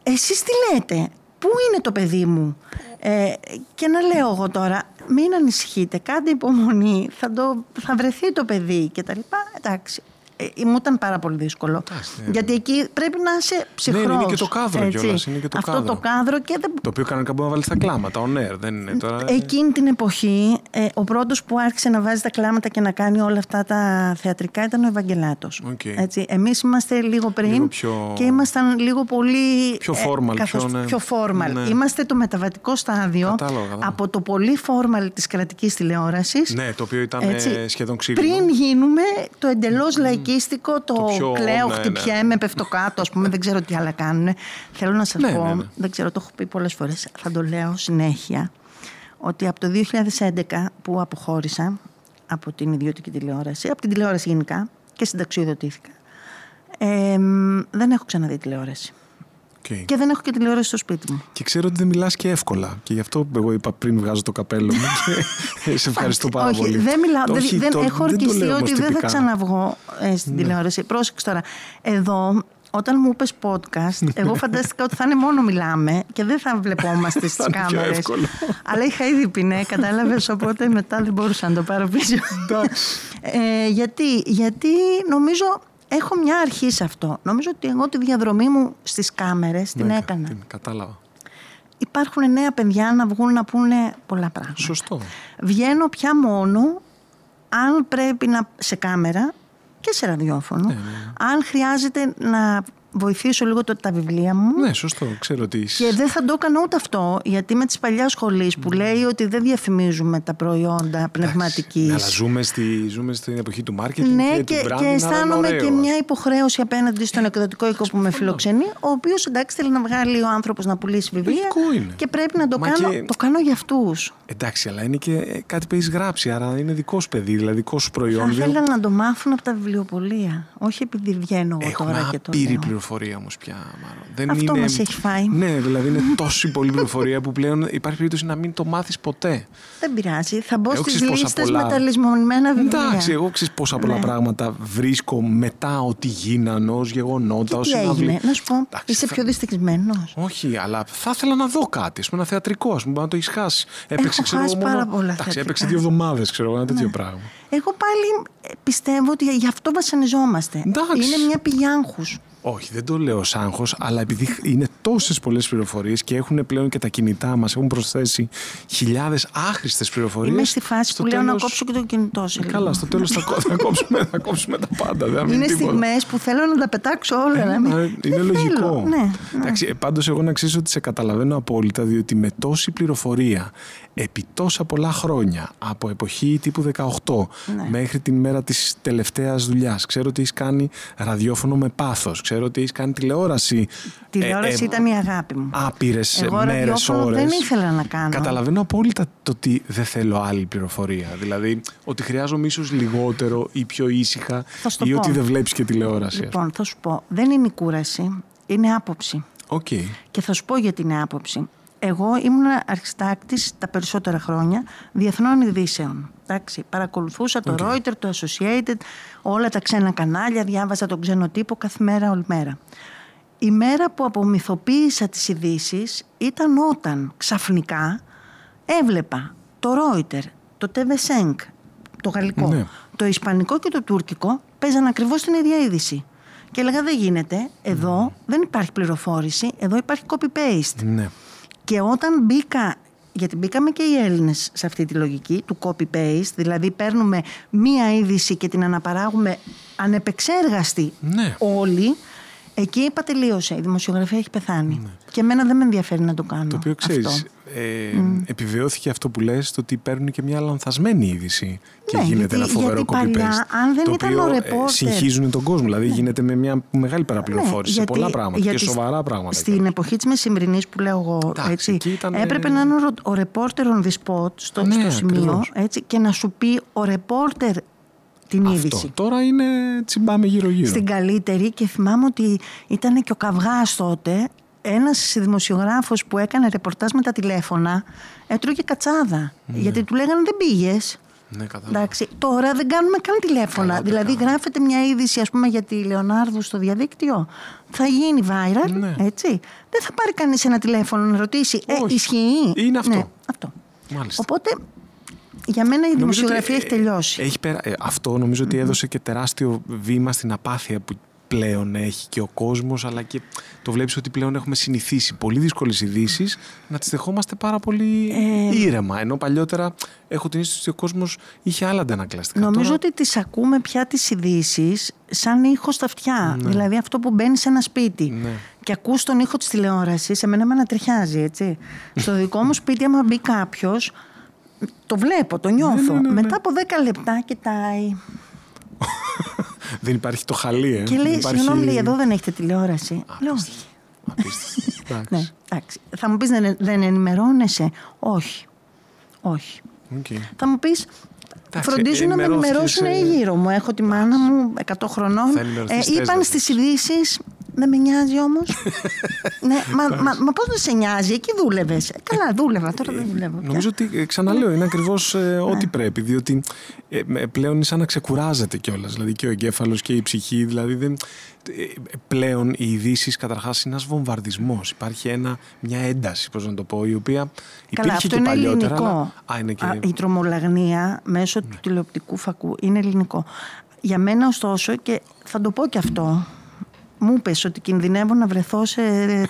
S2: εσείς τι λέτε, πού είναι το παιδί μου; Ε, και να λέω εγώ τώρα, μην ανησυχείτε, κάντε υπομονή, θα, το, θα βρεθεί το παιδί και τα λοιπά. Εντάξει, ε, μου ήταν πάρα πολύ δύσκολο.
S1: Εντάξει, ναι.
S2: Γιατί εκεί πρέπει να είσαι ψυχρός.
S1: είναι και το κάδρο
S2: έτσι.
S1: κιόλας, είναι και το
S2: Αυτό
S1: κάδρο.
S2: το κάδρο και δεν
S1: Το οποίο κανονικά μπορεί να βάλεις τα κλάματα, on air, δεν είναι τώρα.
S2: Εκείνη την εποχή, ε, ο πρώτος που άρχισε να βάζει τα κλάματα και να κάνει όλα αυτά τα θεατρικά ήταν ο Ευαγγελάτος.
S1: Οκ.
S2: Έτσι, εμείς είμαστε λίγο πριν
S1: Λίγο πιο-
S2: και ήμασταν λίγο πολύ...
S1: Πιο formal,
S2: καθώς-
S1: πιο, ναι.
S2: πιο formal.
S1: Ναι.
S2: Είμαστε το μεταβατικό στάδιο
S1: Κατάλαβα, κατάλαβα.
S2: από το πολύ formal της κρατικής τηλεόρασης
S1: Ναι, το οποίο ήταν ε, σχεδόν ξύλινο.
S2: πριν γίνουμε το εντελώς λαϊκίστικο, το,
S1: πιο-
S2: κλαίω,
S1: ναι, ναι.
S2: χτυπιέμαι, πέφτω κάτω, ας πούμε, δεν ξέρω τι άλλα κάνουν. Θέλω να σας
S1: Ναι,
S2: πω,
S1: ναι, ναι.
S2: δεν ξέρω, το έχω πει πολλές φορές, θα το λέω συνέχεια, ότι από το 2011 που αποχώρησα από την ιδιωτική τηλεόραση, από την τηλεόραση γενικά και συνταξιοδοτήθηκα, ε, μ, δεν έχω ξαναδεί τηλεόραση.
S1: Οκ.
S2: Και δεν έχω και τηλεόραση στο σπίτι μου.
S1: Και ξέρω ότι δεν μιλάς και εύκολα. Και γι' αυτό εγώ είπα πριν βγάζω το καπέλο μου. Και σε ευχαριστώ πάρα
S2: Όχι,
S1: πολύ.
S2: δεν μιλάω.
S1: Το-
S2: Δεν,
S1: όχι,
S2: δεν
S1: το-
S2: έχω
S1: δεν το
S2: ορκιστεί
S1: λέω όμως
S2: ότι δεν θα
S1: τυπικά.
S2: ξαναβγώ ε, στην τηλεόραση. Πρόσεξε τώρα. Εδώ, όταν μου είπες podcast, εγώ φαντάστηκα ότι θα είναι μόνο μιλάμε και δεν θα βλεπόμαστε στις
S1: Θα είναι πιο
S2: κάμερες.
S1: εύκολο.
S2: Αλλά είχα ήδη πει ναι, κατάλαβες, οπότε μετά δεν μπορούσα να το πάρω πίσω. ε, γιατί, γιατί νομίζω έχω μια αρχή σε αυτό. Νομίζω ότι εγώ τη διαδρομή μου στις κάμερες την
S1: Ναι,
S2: έκανα.
S1: την Κατάλαβα.
S2: Υπάρχουν νέα παιδιά να βγουν να πούνε πολλά πράγματα.
S1: Σωστό.
S2: Βγαίνω πια μόνο αν πρέπει να σε κάμερα και σε ραδιόφωνο.
S1: Ναι,
S2: Αν χρειάζεται να βοηθήσω λίγο το, τα βιβλία μου.
S1: Ναι, σωστό. Ξέρω ότι.
S2: Και δεν θα το έκανα ούτε αυτό, γιατί με τη παλιάς σχολή που λέει ότι δεν διαφημίζουμε τα προϊόντα πνευματικής.
S1: Ναι, αλλά ζούμε, στη, ζούμε στην εποχή του marketing
S2: Ναι,
S1: και,
S2: και,
S1: του branding,
S2: και
S1: άρα είναι
S2: αισθάνομαι
S1: ωραίος.
S2: και μια υποχρέωση απέναντι στον εκδοτικό οίκο που με φιλοξενεί, ο οποίος εντάξει θέλει να βγάλει ο άνθρωπος να πουλήσει βιβλία.
S1: Λογικό είναι.
S2: Και πρέπει να το
S1: Μα
S2: κάνω.
S1: και-
S2: Το κάνω για αυτούς.
S1: Εντάξει, αλλά είναι και ε, κάτι που έχεις γράψει, άρα είναι δικό σου παιδί, δηλαδή δικό σου
S2: Θα
S1: προϊόν. Δεν-
S2: ήθελα να το μάθουν από τα βιβλιοπολία. Όχι επειδή βγαίνω εγώ
S1: Έχουμε
S2: τώρα και το
S1: άπειρη
S2: λέω.
S1: Πληροφορία όμως πια. Μάρο. Δεν
S2: Αυτό
S1: είναι...
S2: μας έχει φάει.
S1: Ναι, δηλαδή είναι τόση πολλή πληροφορία που πλέον υπάρχει περίπτωση να μην το μάθεις ποτέ.
S2: Δεν πειράζει. Θα μπω
S1: Εγώ
S2: στι
S1: ξέρεις πόσα
S2: λίστε
S1: πολλά-
S2: με τα λησμονημένα βιβλία.
S1: Εντάξει, εγώ ξέρω πόσα πολλά
S2: Ναι.
S1: πράγματα βρίσκω μετά ότι γίνανε ως γεγονότα,
S2: Και
S1: ως
S2: τι έγινε, να σου πω,
S1: Εντάξει,
S2: είσαι
S1: θα-
S2: πιο δυστυχισμένος.
S1: Όχι, αλλά θα ήθελα να δω κάτι. Α πούμε, ένα θεατρικό, ας πούμε, μπορεί να το έχεις χάσει. Έπαιξε, ξέρω
S2: χάσει
S1: εγώ,
S2: πάρα
S1: μόνο-
S2: πολλά
S1: Εντάξει,
S2: θεατρικά.
S1: έπαιξε δύο εβδομάδες, ξέρω εγώ, ένα τέτοιο πράγμα.
S2: Εγώ πάλι ε, πιστεύω ότι γι' αυτό βασανιζόμαστε.
S1: Εντάξει.
S2: Είναι μια πηγή άγχους.
S1: Όχι, δεν το λέω σαν άγχος, αλλά επειδή είναι τόσες πολλές πληροφορίες και έχουν πλέον και τα κινητά μας έχουν προσθέσει χιλιάδες άχρηστες πληροφορίες.
S2: Είμαι στη φάση που λέω να κόψω και το κινητό σε λίγο.
S1: Καλά, στο τέλος θα, κο- θα, κόψουμε, θα κόψουμε τα πάντα. Δεν θα μείνει
S2: Είναι
S1: τίποτα.
S2: στιγμές που θέλω να τα πετάξω όλα. να μην-
S1: Ε,
S2: Δεν
S1: Είναι λογικό.
S2: θέλω. Ναι, ναι.
S1: Εντάξει, Πάντως, εγώ να ξέρει ότι σε καταλαβαίνω απόλυτα, διότι με τόση πληροφορία επί τόσα πολλά χρόνια, από εποχή τύπου 18
S2: Ναι.
S1: μέχρι την μέρα της τελευταίας δουλειάς, ξέρω ότι έχεις κάνει ραδιόφωνο με πάθος, ξέρω ότι έχεις κάνει τηλεόραση.
S2: Τηλεόραση ήταν η αγάπη μου.
S1: Άπειρες
S2: Εγώ
S1: μέρες,
S2: ραδιόφωνο
S1: ώρες.
S2: δεν ήθελα να κάνω.
S1: Καταλαβαίνω απόλυτα το ότι δεν θέλω άλλη πληροφορία. Δηλαδή, ότι χρειάζομαι ίσως λιγότερο ή πιο ήσυχα
S2: Θα σου το
S1: ή
S2: πω.
S1: ότι δεν βλέπεις και τηλεόραση. ας
S2: Λοιπόν, θα σου πω, δεν είναι η κούραση, είναι άποψη.
S1: Οκ.
S2: Και θα σου πω για την άποψη. Εγώ ήμουν αρχισυντάκτης τα περισσότερα χρόνια διεθνών ειδήσεων. Εντάξει, παρακολουθούσα το Reuters, το Associated, όλα τα ξένα κανάλια, διάβαζα τον ξένο τύπο κάθε μέρα, όλη μέρα. Η μέρα που απομυθοποίησα τις ειδήσεις ήταν όταν ξαφνικά έβλεπα το Reuters, το TV5, το γαλλικό,
S1: Ναι.
S2: το ισπανικό και το τουρκικό παίζαν ακριβώς την ίδια είδηση. Και έλεγα δεν γίνεται, εδώ δεν υπάρχει πληροφόρηση, εδώ υπάρχει copy-paste.
S1: Ναι.
S2: Και όταν μπήκα, γιατί μπήκαμε και οι Έλληνες σε αυτή τη λογική του copy-paste, δηλαδή παίρνουμε μία είδηση και την αναπαράγουμε ανεπεξέργαστη
S1: Ναι.
S2: όλοι, εκεί είπα τελείωσε, η δημοσιογραφία έχει πεθάνει. Και εμένα δεν με ενδιαφέρει να το κάνω
S1: Το οποίο ξέρεις,
S2: αυτό.
S1: ε, επιβεβαιώθηκε αυτό που λες, το ότι παίρνουν και μια λανθασμένη είδηση και
S2: Ναι,
S1: γίνεται
S2: γιατί-
S1: ένα φοβερό
S2: γιατί παλιά,
S1: copy-paste.
S2: αν δεν
S1: το
S2: ήταν
S1: οποίο,
S2: ο
S1: ε,
S2: reporter-
S1: συγχύζουν τον κόσμο. Δηλαδή γίνεται με μια μεγάλη παραπληροφόρηση σε
S2: Ναι, γιατί-
S1: πολλά πράγματα
S2: γιατί
S1: και σοβαρά πράγματα.
S2: Στην
S1: κιόλας.
S2: εποχή της μεσημβρινή που λέω εγώ,
S1: Εντάξει,
S2: έτσι,
S1: εκεί ήταν,
S2: έπρεπε
S1: ε,
S2: να είναι ο, ο reporter on the spot στο,
S1: Ναι,
S2: στο σημείο
S1: ακριβώς.
S2: έτσι, και να σου πει ο reporter την
S1: Αυτό.
S2: είδηση.
S1: Τώρα είναι τσιμπάμε γύρω-γύρω.
S2: Στην καλύτερη και θυμάμαι ότι ήταν και ο Καυγάς τότε ένας δημοσιογράφος που έκανε ρεπορτάζ με τα τηλέφωνα έτρωγε κατσάδα. Γιατί του λέγανε δεν πήγες.
S1: Ναι, κατάλαβα.
S2: Εντάξει, τώρα δεν κάνουμε καν τηλέφωνα.
S1: Καλά,
S2: δηλαδή,
S1: καλά.
S2: γράφεται μια είδηση, ας πούμε, για τη Λεωνάρδου στο διαδίκτυο. Θα γίνει viral,
S1: Ναι.
S2: έτσι. Δεν θα πάρει κανείς ένα τηλέφωνο να ρωτήσει, ε,
S1: Όχι.
S2: ισχύει;
S1: Είναι αυτό.
S2: Ναι, αυτό.
S1: Μάλιστα.
S2: Οπότε, για μένα η
S1: Νομίζω
S2: δημοσιογραφία
S1: ότι,
S2: έχει τελειώσει.
S1: ε, Έχει περα... ε, αυτό νομίζω ότι έδωσε και τεράστιο βήμα στην απάθεια που πλέον έχει και ο κόσμος αλλά και το βλέπεις ότι πλέον έχουμε συνηθίσει πολύ δύσκολες ειδήσεις να τις δεχόμαστε πάρα πολύ
S2: Ε,
S1: ήρεμα ενώ παλιότερα έχω την αίσθηση ότι ο κόσμος είχε άλλα αντανακλαστικά
S2: Νομίζω
S1: Τώρα,
S2: ότι τις ακούμε πια τις ειδήσεις σαν ήχο στα αυτιά. Δηλαδή αυτό που μπαίνει σε ένα σπίτι
S1: Ναι.
S2: και ακούς τον ήχο της τηλεόρασης, εμένα με ανατριχιάζει, έτσι. Στο δικό μου σπίτι, άμα μπει κάποιος, το βλέπω, το νιώθω.
S1: ναι, ναι, ναι.
S2: Μετά από 10 λεπτά κοιτάει
S1: δεν υπάρχει το χαλί ε.
S2: και
S1: Δεν
S2: λέει,
S1: υπάρχει...
S2: συγγνώμη, λέει, εδώ δεν έχετε τηλεόραση. Λέω, όχι.
S1: Απίστευτο. Εντάξει.
S2: Ναι, εντάξει. Θα μου πεις δεν, δεν ενημερώνεσαι. Όχι. Όχι.
S1: Οκ.
S2: Θα μου πεις,
S1: Εντάξει,
S2: φροντίζουν να με
S1: ενημερώθηκες,
S2: ενημερώσουν
S1: ε,
S2: οι γύρω μου. Έχω τη μάνα μου 100 χρονών.
S1: Θα ενημερωθείς θες,
S2: είπαν
S1: δεν
S2: στις ειδήσεις. Δεν με νοιάζει όμως. ναι, μα, μα, μα πώς δεν σε νοιάζει, εκεί δούλευες. καλά, δούλευα, τώρα δεν δουλεύω. πια.
S1: Νομίζω ότι ε, ξαναλέω, είναι ακριβώς
S2: Ναι.
S1: ό,τι πρέπει. Διότι ε, ε, πλέον είναι σαν να ξεκουράζεται κιόλας. Δηλαδή και ο εγκέφαλος και η ψυχή. Δηλαδή δεν, ε, πλέον οι ειδήσει καταρχάς είναι ένας βομβαρδισμός. Υπάρχει ένα, μια ένταση, πώς να το πω, η οποία
S2: Καλά,
S1: υπήρχε
S2: αυτό
S1: και
S2: είναι
S1: παλιότερα.
S2: ελληνικό.
S1: αλλά- Α, είναι και. Ναι.
S2: Α, η τρομολαγνία μέσω του τηλεοπτικού φακού είναι ελληνικό. Για μένα, ωστόσο, και θα το πω και αυτό, μου είπες ότι κινδυνεύω να βρεθώ σε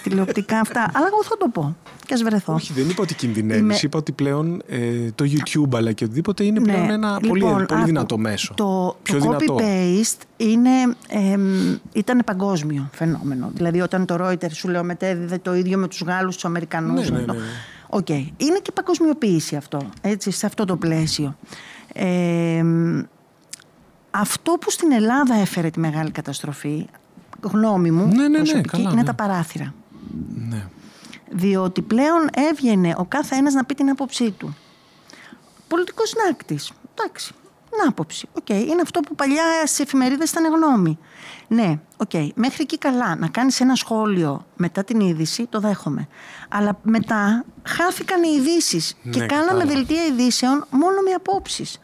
S2: τηλεοπτικά αυτά. Αλλά εγώ θα το πω. Και ας βρεθώ.
S1: Όχι, δεν είπα ότι κινδυνεύεις.
S2: Είμαι-
S1: Είπα ότι πλέον ε, το YouTube αλλά και οτιδήποτε είναι
S2: Ναι.
S1: πλέον ένα πολύ,
S2: Λοιπόν,
S1: πολύ
S2: άκου,
S1: δυνατό μέσο.
S2: Το,
S1: Πιο
S2: το
S1: δυνατό.
S2: copy-paste είναι, εμ, ήταν παγκόσμιο φαινόμενο. Δηλαδή όταν το Reuters σου λέω μετέδιδε το ίδιο με τους Γάλλους, τους Αμερικανούς.
S1: Ναι, ναι,
S2: αυτό.
S1: ναι, ναι.
S2: Οκ. Είναι και παγκοσμιοποίηση αυτό, έτσι, σε αυτό το πλαίσιο. Εμ, αυτό που στην Ελλάδα έφερε τη μεγάλη καταστροφή, γνώμη μου,
S1: Ναι, ναι, ναι,
S2: προσωπική,
S1: καλά,
S2: είναι
S1: ναι.
S2: τα παράθυρα.
S1: Ναι.
S2: Διότι πλέον έβγαινε ο κάθε ένας να πει την άποψή του. Πολιτικός συνάκτης. Εντάξει. Την άποψη. Οκ. Είναι αυτό που παλιά στις εφημερίδες ήταν γνώμη. Ναι, οκ. Μέχρι εκεί καλά. Να κάνεις ένα σχόλιο μετά την είδηση, το δέχομαι. Αλλά μετά χάθηκαν οι ειδήσεις και
S1: Ναι,
S2: κάναμε
S1: κατάλαβα.
S2: δελτία ειδήσεων μόνο με απόψεις.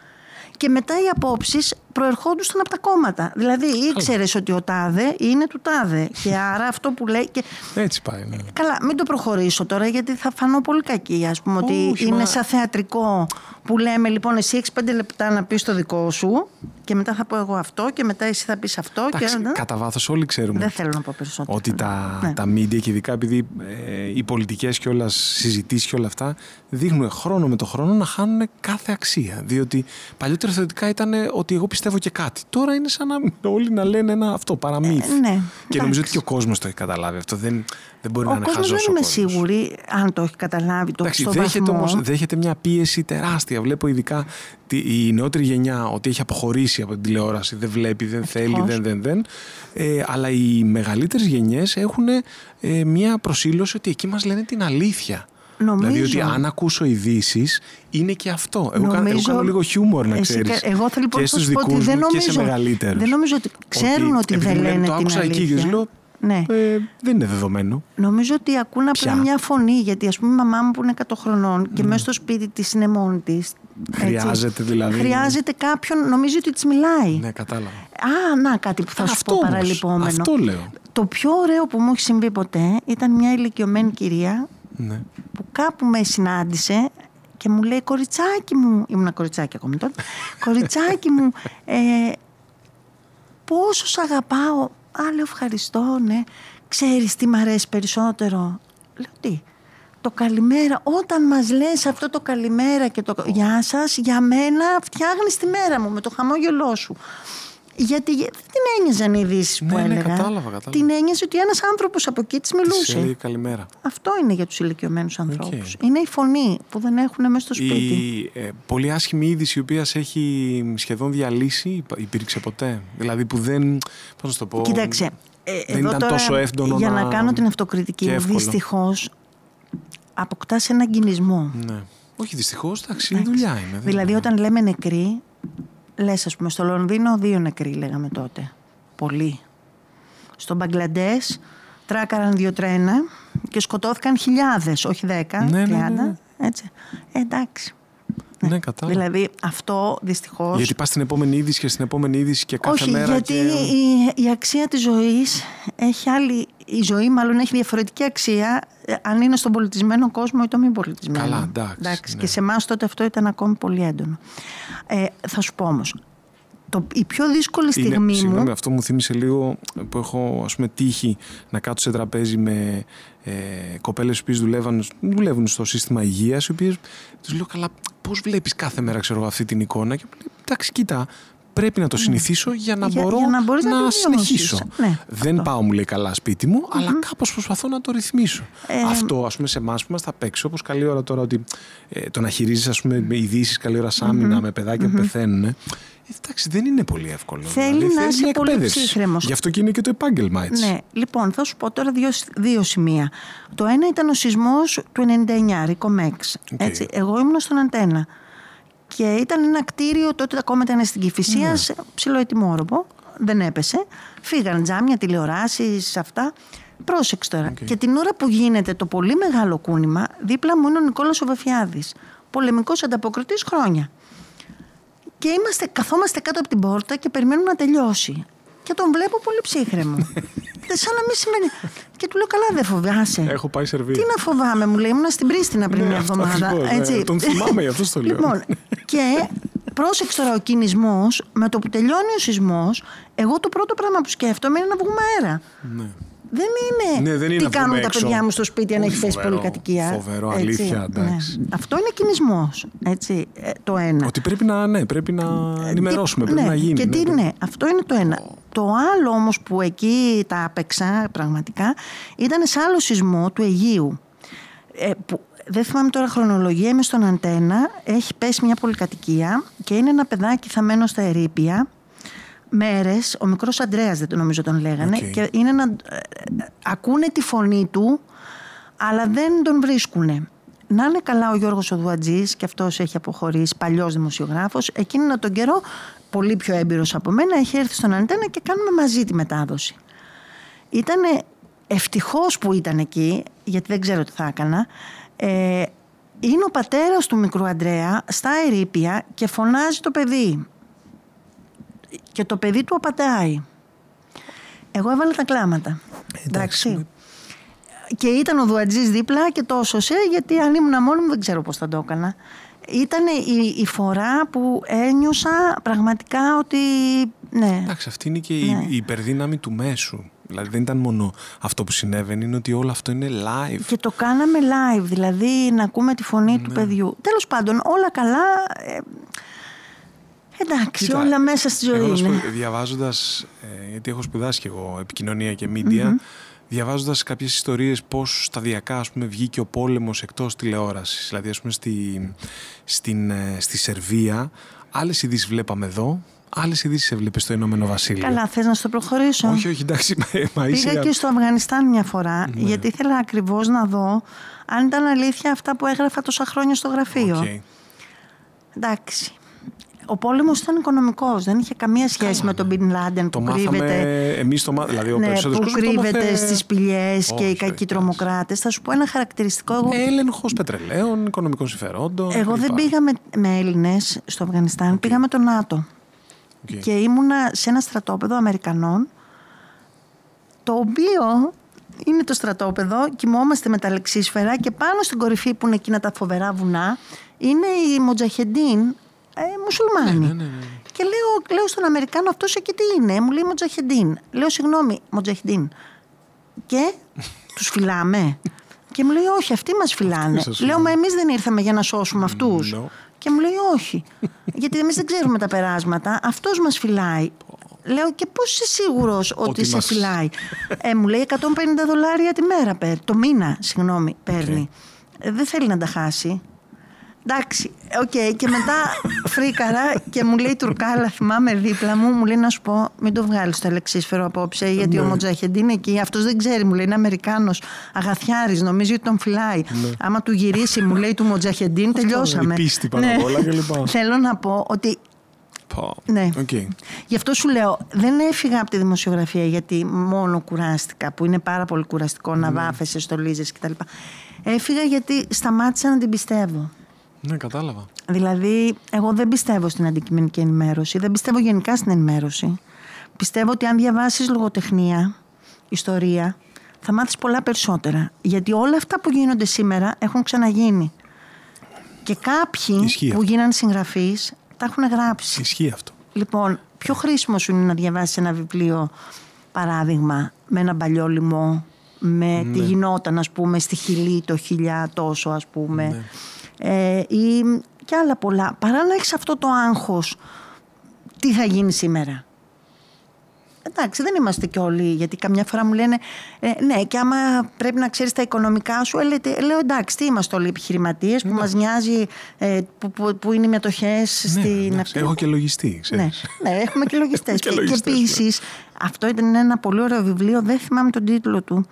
S2: Και μετά οι απόψεις προερχόντουσαν από τα κόμματα. Δηλαδή ήξερες ότι ο τάδε είναι του τάδε. Και άρα αυτό που λέει. Και
S1: Έτσι πάει. Ναι.
S2: Καλά, μην το προχωρήσω τώρα γιατί θα φανώ πολύ κακή. Α πούμε ότι
S1: Όχι,
S2: είναι
S1: μα-
S2: σαν θεατρικό που λέμε λοιπόν εσύ έχεις πέντε λεπτά να πεις το δικό σου και μετά θα πω εγώ αυτό και μετά εσύ θα πεις αυτό.
S1: Εντάξει,
S2: και...
S1: κατά βάθος όλοι ξέρουμε
S2: Δεν θέλω να πω περισσότερο.
S1: ότι τα,
S2: Ναι.
S1: τα media και ειδικά επειδή ε, οι πολιτικές και όλα συζητήσεις και όλα αυτά δείχνουν χρόνο με το χρόνο να χάνουν κάθε αξία. Διότι παλιότερα θεωρητικά ήταν ότι εγώ πιστεύω και κάτι. Τώρα είναι σαν να όλοι να λένε ένα αυτό, παραμύθι.
S2: Ε, ναι,
S1: και
S2: εντάξει.
S1: νομίζω ότι και ο κόσμος το έχει καταλάβει αυτό. Δεν, δεν μπορεί να
S2: Ο
S1: είναι
S2: κόσμος
S1: χαζός.
S2: δεν είμαι σίγουρη αν το έχει καταλάβει το
S1: Εντάξει,
S2: στο
S1: δέχεται,
S2: βαθμό.
S1: όμως, δέχεται μια πίεση τεράστια. Βλέπω ειδικά τη- η νεότερη γενιά ότι έχει αποχωρήσει από την τηλεόραση. Δεν βλέπει, δεν θέλει,
S2: Ευτυχώς.
S1: δεν, δεν, δεν. Ε, αλλά οι μεγαλύτερες γενιές έχουν ε, μια προσήλωση ότι εκεί μας λένε την αλήθεια.
S2: Νομίζω.
S1: Δηλαδή ότι αν ακούσω ειδήσεις είναι και αυτό. Εγώ, κα- εγώ
S2: Νομίζω-
S1: κάνω λίγο χιούμορ να
S2: Εσύ
S1: ξέρεις.
S2: κα- Εγώ θα λοιπόν
S1: και
S2: θα
S1: στους
S2: σου πω ότι
S1: δικούς
S2: δεν
S1: μου και σε
S2: νομίζω,
S1: μεγαλύτερους.
S2: δεν νομίζω ότι ξέρουν ότι,
S1: επειδή
S2: δεν
S1: μου λένε,
S2: λένε
S1: το
S2: την
S1: άκουσα εκεί
S2: αλήθεια.
S1: και σου λέω,
S2: ναι.
S1: ε, δεν είναι δεδομένο.
S2: Νομίζω ότι ακούν απλά
S1: Ποια;
S2: μια φωνή. Γιατί, ας πούμε, η μαμά μου που είναι 100 χρονών και μέσα στο σπίτι της είναι μόνη της.
S1: Χρειάζεται δηλαδή-
S2: Χρειάζεται κάποιον, νομίζει ότι της μιλάει.
S1: Ναι, κατάλαβα.
S2: Α, να κάτι που θα σου
S1: αυτό
S2: πω
S1: όμως,
S2: παραλυπόμενο.
S1: Αυτό λέω.
S2: Το πιο ωραίο που μου έχει συμβεί ποτέ ήταν μια ηλικιωμένη κυρία
S1: Ναι.
S2: που κάπου με συνάντησε και μου λέει κοριτσάκι μου, ήμουν κοριτσάκι ακόμη τότε, κοριτσάκι μου, ε, πόσο σ' αγαπάω. Α, λέω ευχαριστώ, ναι. Ξέρεις τι μ' αρέσει περισσότερο. Λέω τι. Το καλημέρα, όταν μας λες αυτό το καλημέρα και το γεια σας, για μένα φτιάχνεις τη μέρα μου με το χαμόγελό σου. Γιατί δεν την ένοιαζαν οι ειδήσεις που
S1: Ναι, ναι,
S2: έλεγα.
S1: κατάλαβα, κατάλαβα.
S2: Την ένοιαζε ότι ένας άνθρωπος από εκεί της
S1: Της
S2: μιλούσε.
S1: έλεγε καλημέρα.
S2: Αυτό είναι για τους ηλικιωμένους ανθρώπους. Είναι η φωνή που δεν έχουν μέσα στο σπίτι.
S1: Η ε, πολύ άσχημη είδηση η οποία σε έχει σχεδόν διαλύσει υπά- υπήρξε ποτέ. Δηλαδή που δεν. Πώς να σου το πω.
S2: Κοίταξε, ε,
S1: δεν
S2: εδώ
S1: ήταν
S2: τώρα,
S1: τόσο εύκολο
S2: για
S1: να,
S2: να κάνω την αυτοκριτική
S1: και
S2: μου,
S1: εύκολο.
S2: δυστυχώς αποκτάς έναν κινησμό.
S1: Ναι. Όχι, δυστυχώς, εντάξει, η δουλειά είναι. δεν
S2: Δηλαδή
S1: είναι.
S2: όταν λέμε νεκροί, λες ας πούμε στο Λονδίνο δύο νεκροί λέγαμε τότε. Πολλοί. Στο Μπαγκλαντές τράκαραν δύο τρένα και σκοτώθηκαν χιλιάδες, όχι δέκα,
S1: Ναι, ναι, ναι,
S2: τριάντα.
S1: ναι.
S2: Έτσι. Ε, εντάξει.
S1: Ναι, κατάλαβα.
S2: Δηλαδή αυτό δυστυχώς...
S1: Γιατί πας στην επόμενη είδηση και στην επόμενη είδηση και κάθε
S2: Όχι,
S1: μέρα.
S2: γιατί
S1: και...
S2: η, η αξία της ζωής έχει άλλη... Η ζωή μάλλον έχει διαφορετική αξία ε, αν είναι στον πολιτισμένο κόσμο ή το μη πολιτισμένο.
S1: Καλά, εντάξει, ναι.
S2: Και σε εμάς τότε αυτό ήταν ακόμη πολύ έντονο. Ε, θα σου πω όμως, το, η πιο δύσκολη
S1: Είναι,
S2: στιγμή
S1: συγγνώμη,
S2: μου...
S1: αυτό μου θύμισε λίγο που έχω ας πούμε τύχη να κάτσω σε τραπέζι με ε, κοπέλες που δουλεύουν, δουλεύουν στο σύστημα υγείας οι οποίες τους λέω καλά πώς βλέπεις κάθε μέρα ξέρω εγώ, αυτή την εικόνα; Και μου λέει, εντάξει κοίτα πρέπει να το συνηθίσω για να
S2: Για-
S1: μπορώ
S2: για να μπορείς να το
S1: συνεχίσω.
S2: βιώσεις. Ναι,
S1: Δεν
S2: αυτό.
S1: πάω μου λέει καλά σπίτι μου αλλά κάπως προσπαθώ να το ρυθμίσω.
S2: Ε,
S1: αυτό ας πούμε σε εμάς που είμαστε απ' έξω όπως καλή ώρα τώρα ότι ε, το να χειρίζεις ας πούμε με ειδήσεις καλή ώρα σάμινα με παιδάκια που πεθαίνουν ε, εντάξει, δεν είναι πολύ εύκολο.
S2: Θέλει
S1: Δηλαδή,
S2: να
S1: θέλει
S2: είσαι
S1: μια
S2: πολύ
S1: εκπαίδευση.
S2: ψύχραιμος.
S1: Γι' αυτό και είναι και το επάγγελμα έτσι.
S2: Ναι, λοιπόν, θα σου πω τώρα δύο, δύο σημεία. Το ένα ήταν ο σεισμός του 99, Ρικομέξ.
S1: Οκ.
S2: Έτσι, εγώ ήμουν στον Αντένα. Και ήταν ένα κτίριο, τότε ακόμα ήταν στην Κηφισία,
S1: Ναι.
S2: σε ψηλό ετοιμόρροπο. Δεν έπεσε. Φύγαν τζάμια, τηλεοράσεις, αυτά. Πρόσεξε τώρα. Και την ώρα που γίνεται το πολύ μεγάλο κούνημα, δίπλα μου είναι ο Νικόλας ο Βαφιάδης. Πολεμικός ανταποκριτής χρόνια. Και είμαστε, καθόμαστε κάτω από την πόρτα και περιμένουμε να τελειώσει. Και τον βλέπω πολύ ψύχρεμο. Δεν σαν να μην σημαίνει. Και του λέω: Καλά, δεν φοβάσαι.
S1: Έχω πάει Σερβία.
S2: Τι να φοβάμαι, μου λέει, ήμουν στην Πρίστινα πριν
S1: Ναι,
S2: μια
S1: αυτό
S2: εβδομάδα.
S1: ακριβώς, ναι.
S2: έτσι.
S1: Τον θυμάμαι, γι' αυτό στο λέω.
S2: Λοιπόν, και πρόσεξε τώρα ο κινησμός, με το που τελειώνει ο σεισμός, εγώ το πρώτο πράγμα που σκέφτομαι είναι να βγούμε αέρα.
S1: Ναι.
S2: Δεν είναι,
S1: Ναι, δεν είναι
S2: τι
S1: να βγούμε
S2: κάνουν τα
S1: έξω.
S2: παιδιά μου στο σπίτι αν
S1: Όχι,
S2: έχει πέσει
S1: φοβερό,
S2: πολυκατοικία.
S1: φοβερό,
S2: Έτσι,
S1: αλήθεια, εντάξει.
S2: ναι. Αυτό είναι κυνισμός. Έτσι, ε, το ένα.
S1: Ότι πρέπει να, ναι, πρέπει να ενημερώσουμε, πρέπει
S2: ναι,
S1: να γίνει.
S2: Και τι,
S1: ναι.
S2: ναι, αυτό είναι το ένα. Το άλλο όμως που εκεί τα άπαιξα πραγματικά ήταν σε άλλο σεισμό του Αιγείου. Ε, που, δεν θυμάμαι τώρα χρονολογία, είμαι στον Αντένα, έχει πέσει μια πολυκατοικία και είναι ένα παιδάκι θαμένο στα ερείπια μέρες, ο μικρός Αντρέας δεν το νομίζω τον λέγανε
S1: Οκ.
S2: και είναι να, ε, ε, ακούνε τη φωνή του αλλά δεν τον βρίσκουνε. Να είναι καλά ο Γιώργος Οδουατζής και αυτός έχει αποχωρήσει, παλιός δημοσιογράφος. Εκείνο τον καιρό, πολύ πιο έμπειρος από μένα, έχει έρθει στον Αντένα και κάνουμε μαζί τη μετάδοση. Ήτανε ευτυχώς που ήταν εκεί, γιατί δεν ξέρω τι θα έκανα. Ε, είναι ο πατέρας του μικρού Αντρέα στα ερήπια και φωνάζει το παιδί. Και το παιδί του απαντάει. Εγώ έβαλα τα κλάματα.
S1: Εντάξει.
S2: Και ήταν ο Δουατζής δίπλα και το έσωσε, γιατί αν ήμουν μόνη μου δεν ξέρω πώς θα το έκανα. Ήταν η, η φορά που ένιωσα πραγματικά ότι ναι.
S1: Εντάξει, αυτή είναι και
S2: Ναι.
S1: η, η υπερδύναμη του μέσου. Δηλαδή δεν ήταν μόνο αυτό που συνέβαινε, είναι ότι όλο αυτό είναι live.
S2: Και το κάναμε live, δηλαδή να ακούμε τη φωνή του παιδιού. Τέλος πάντων, όλα καλά. ε, εντάξει,
S1: Κοίτα,
S2: όλα μέσα στη ζωή
S1: εγώ να σου
S2: είναι.
S1: πω, διαβάζοντας, ε, γιατί έχω σπουδάσει και εγώ επικοινωνία και media, διαβάζοντας κάποιες ιστορίες πώς σταδιακά ας πούμε, βγήκε ο πόλεμος εκτός τηλεόρασης. Δηλαδή, ας πούμε, στη, στην, ε, στη Σερβία, άλλες ειδήσεις βλέπαμε εδώ, άλλες ειδήσεις έβλεπες στο Ηνωμένο Βασίλειο.
S2: Καλά, θες να στο προχωρήσω;
S1: Όχι, όχι, εντάξει, μα, μα
S2: Πήγα
S1: είσαι...
S2: και στο Αφγανιστάν μια φορά,
S1: Ναι.
S2: γιατί ήθελα ακριβώς να δω αν ήταν αλήθεια αυτά που έγραφα τόσα χρόνια στο γραφείο.
S1: Οκ.
S2: Εντάξει. Ο πόλεμος ήταν οικονομικός, δεν είχε καμία σχέση με τον Μπιν Λάντεν
S1: Το
S2: που
S1: μάθαμε
S2: κρύβεται.
S1: εμείς, το, μα- δηλαδή ο
S2: Ναι,
S1: περισσότερος
S2: που
S1: κόσμος το
S2: κρύβεται
S1: μάθε-
S2: στις σπηλιές και
S1: Όχι,
S2: οι
S1: όχι,
S2: κακοί
S1: εντάξει.
S2: τρομοκράτες. Θα σου πω ένα χαρακτηριστικό. Εγώ,
S1: Έλεγχος πετρελαίων, οικονομικών συμφερόντων.
S2: εγώ δεν
S1: κλπ.
S2: πήγα με, με Έλληνες στο Αφγανιστάν, πήγα με το ΝΑΤΟ.
S1: Οκ.
S2: Και ήμουνα σε ένα στρατόπεδο Αμερικανών, το οποίο είναι το στρατόπεδο, κοιμόμαστε με τα λεξίσφαιρα και πάνω στην κορυφή που είναι εκείνα τα φοβερά βουνά, είναι οι Μοτζαχεντίν, ε, μουσουλμάνοι.
S1: ναι, ναι, ναι.
S2: Και λέω, λέω στον Αμερικάνο αυτός εκεί τι είναι, μου λέει Μοτζαχεντίν. Λέω συγγνώμη, Μοτζαχεντίν. Και τους φυλάμε. και μου λέει όχι, αυτοί μας φυλάνε.
S1: σας
S2: Λέω
S1: φυλάνε.
S2: μα εμείς δεν ήρθαμε για να σώσουμε αυτούς.
S1: No.
S2: Και μου λέει όχι. Γιατί εμείς δεν ξέρουμε τα περάσματα. Αυτός μας φυλάει. Λέω και πώς είσαι σίγουρος ότι,
S1: Ότι
S2: σε
S1: μας-
S2: φυλάει; Ε, μου λέει 150 δολάρια τη μέρα παίρνει. Το μήνα, συγγνώμη, παίρνει. Ε, δεν θέλει να τα χάσει. Εντάξει, οκ. Και μετά φρίκαρα και μου λέει η Τουρκάλα, θυμάμαι δίπλα μου, μου λέει να σου πω, μην το βγάλεις το αλεξίσφαιρο απόψε, γιατί ο Μουτζαχεντίν είναι εκεί. Αυτός δεν ξέρει, μου λέει, είναι Αμερικάνος, αγαθιάρης, νομίζει ότι τον φυλάει. Άμα του γυρίσει, μου λέει του Μουτζαχεντίν, τελειώσαμε.
S1: η πίστη πάνω απ' όλα κλπ.
S2: Θέλω να πω ότι
S1: Πω.
S2: Ναι.
S1: Οκ.
S2: Γι' αυτό σου λέω, δεν έφυγα από τη δημοσιογραφία γιατί μόνο κουράστηκα, που είναι πάρα πολύ κουραστικό να βάφεσαι, στολίζεσαι κτλ. Έφυγα γιατί σταμάτησα να την πιστεύω.
S1: Ναι, κατάλαβα.
S2: Δηλαδή, εγώ δεν πιστεύω στην αντικειμενική ενημέρωση, δεν πιστεύω γενικά στην ενημέρωση. Πιστεύω ότι αν διαβάσεις λογοτεχνία, ιστορία, θα μάθεις πολλά περισσότερα. Γιατί όλα αυτά που γίνονται σήμερα έχουν ξαναγίνει. Και κάποιοι
S1: Ισχύει
S2: που
S1: αυτό.
S2: γίνανε συγγραφείς τα έχουν γράψει.
S1: Ισχύει αυτό.
S2: Λοιπόν, πιο χρήσιμο σου είναι να διαβάσεις ένα βιβλίο, παράδειγμα, με ένα παλιό λοιμό, με τι γινόταν, ας πούμε, στη Χιλή το χιλιά τόσο, ας πούμε, ε, ή και άλλα πολλά. Παρά να έχεις αυτό το άγχος, τι θα γίνει σήμερα; Εντάξει, δεν είμαστε κι όλοι, γιατί καμιά φορά μου λένε ε, ναι, και άμα πρέπει να ξέρεις τα οικονομικά σου, ε, λέτε, λέω εντάξει, τι είμαστε όλοι επιχειρηματίες που μας νοιάζει ε, που, που, που είναι οι μετοχές στην
S1: ναι, εντάξει,
S2: αυτή.
S1: έχω και λογιστή,
S2: Ναι,
S1: ξέρεις.
S2: ναι, έχουμε και λογιστές.
S1: Και
S2: και και
S1: λογιστές,
S2: επίσης, αυτό ήταν ένα πολύ ωραίο βιβλίο, δεν θυμάμαι τον τίτλο του,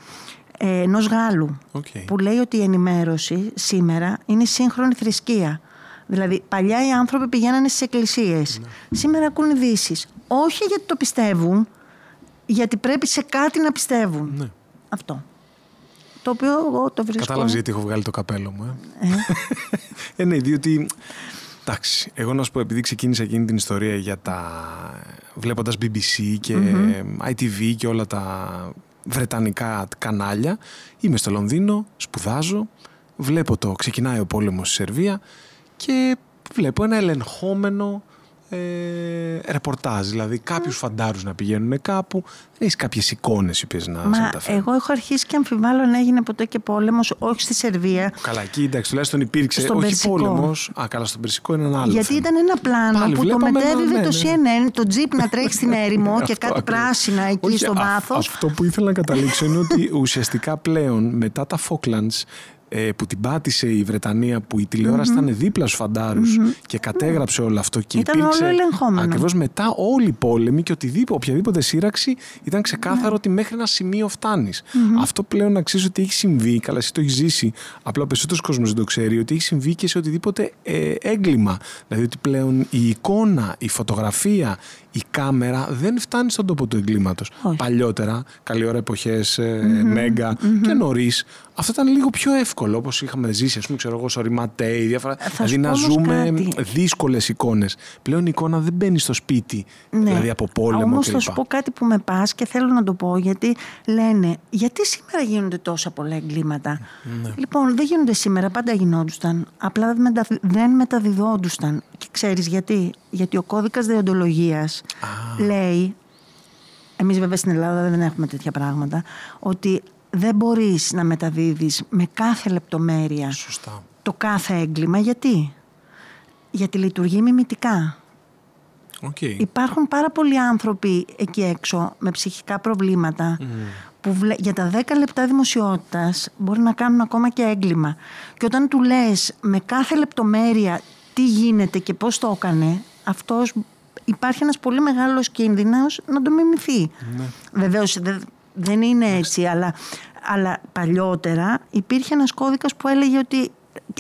S2: ε, ενός Γάλλου.
S1: Οκ.
S2: Που λέει ότι η ενημέρωση σήμερα είναι η σύγχρονη θρησκεία. Δηλαδή, παλιά οι άνθρωποι πηγαίνανε στις εκκλησίες.
S1: Ναι.
S2: Σήμερα ακούν ειδήσεις. Όχι γιατί το πιστεύουν, γιατί πρέπει σε κάτι να πιστεύουν.
S1: Ναι.
S2: Αυτό. Το οποίο εγώ το βρίσκω.
S1: Κατάλαβες γιατί έχω βγάλει το καπέλο μου. Ε, ε ναι, διότι. Εντάξει, εγώ να σου πω, επειδή ξεκίνησα εκείνη την ιστορία για τα. βλέποντας BBC και ITV και όλα τα βρετανικά κανάλια, είμαι στο Λονδίνο, σπουδάζω, βλέπω το ξεκινάει ο πόλεμος στη Σερβία και βλέπω ένα ελεγχόμενο ε, ρεπορτάζ. Δηλαδή, κάποιους φαντάρους να πηγαίνουν κάπου, δεν έχεις κάποιες εικόνες οι οποίες να σε
S2: Μα
S1: μεταφέρουν.
S2: εγώ έχω αρχίσει και αμφιβάλλω να έγινε ποτέ και πόλεμος, όχι στη Σερβία,
S1: Καλά, εκεί εντάξει, τουλάχιστον υπήρξε.
S2: Στον
S1: όχι
S2: Περσικό.
S1: πόλεμος. Α, καλά, στον Περσικό είναι ένα άλλο.
S2: Γιατί
S1: θέμα.
S2: ήταν ένα πλάνο
S1: Πάλι
S2: που το
S1: βλέπαμε ένα-
S2: μετέδιδε
S1: ναι,
S2: το
S1: ναι.
S2: CNN, το τζιπ να τρέχει στην έρημο και
S1: Αυτό
S2: κάτι
S1: ακριβώς.
S2: πράσινα εκεί
S1: Όχι,
S2: στο
S1: α-
S2: βάθος.
S1: Αυτό που ήθελα να καταλήξω είναι ότι ουσιαστικά πλέον μετά τα Falklands ε, που την πάτησε η Βρετανία που η τηλεόραση ήταν δίπλα στους φανταρους και κατέγραψε όλο αυτό και
S2: Ήταν
S1: υπήρξε
S2: όλο ελεγχόμενο.
S1: ακριβώς μετά όλοι οι πόλεμοι και οτιδήποτε, οποιαδήποτε σύραξη ήταν ξεκάθαρο
S2: Ναι.
S1: ότι μέχρι ένα σημείο φτάνεις. Αυτό πλέον αξίζει ότι έχει συμβεί, καλά εσύ το έχεις ζήσει, απλά ο περισσότερος κόσμος δεν το ξέρει, ότι έχει συμβεί και σε οτιδήποτε ε, έγκλημα. Δηλαδή ότι πλέον η εικόνα, η φωτογραφία, η κάμερα δεν φτάνει στον τόπο του εγκλήματος.
S2: Όχι.
S1: Παλιότερα, καλή ώρα εποχές, ε, Μέγκα και νωρίς, αυτό ήταν λίγο πιο εύκολο όπως είχαμε ζήσει, ας πούμε, ξέρω εγώ, στο Ρηματέι, διάφορα.
S2: Θα
S1: δηλαδή
S2: σου
S1: να
S2: πω όμως
S1: ζούμε
S2: κάτι.
S1: δύσκολες εικόνες. Πλέον η εικόνα δεν μπαίνει στο σπίτι,
S2: Ναι.
S1: δηλαδή από πόλεμο
S2: Όμως
S1: κλπ.
S2: θα σου πω κάτι που με πας και θέλω να το πω γιατί λένε γιατί σήμερα γίνονται τόσα πολλά εγκλήματα;
S1: Ναι.
S2: Λοιπόν δεν γίνονται σήμερα, πάντα γινόντουσαν. Απλά δεν μετα- δεν μεταδιδόντουσαν. Και ξέρεις γιατί. Γιατί ο κώδικας δεοντολογίας λέει, εμείς βέβαια στην Ελλάδα δεν έχουμε τέτοια πράγματα, ότι δεν μπορείς να μεταδίδεις με κάθε λεπτομέρεια
S1: Σωστά.
S2: το κάθε έγκλημα. Γιατί; Γιατί λειτουργεί μιμητικά.
S1: Οκ.
S2: Υπάρχουν πάρα πολλοί άνθρωποι εκεί έξω με ψυχικά προβλήματα που βλέ- για τα 10 λεπτά δημοσιότητας μπορεί να κάνουν ακόμα και έγκλημα. Και όταν του λες με κάθε λεπτομέρεια τι γίνεται και πώς το έκανε, αυτός υπάρχει ένας πολύ μεγάλος κίνδυνος να το μιμηθεί. Βεβαίως δεν, δεν είναι έτσι, αλλά, αλλά παλιότερα υπήρχε ένας κώδικας που έλεγε ότι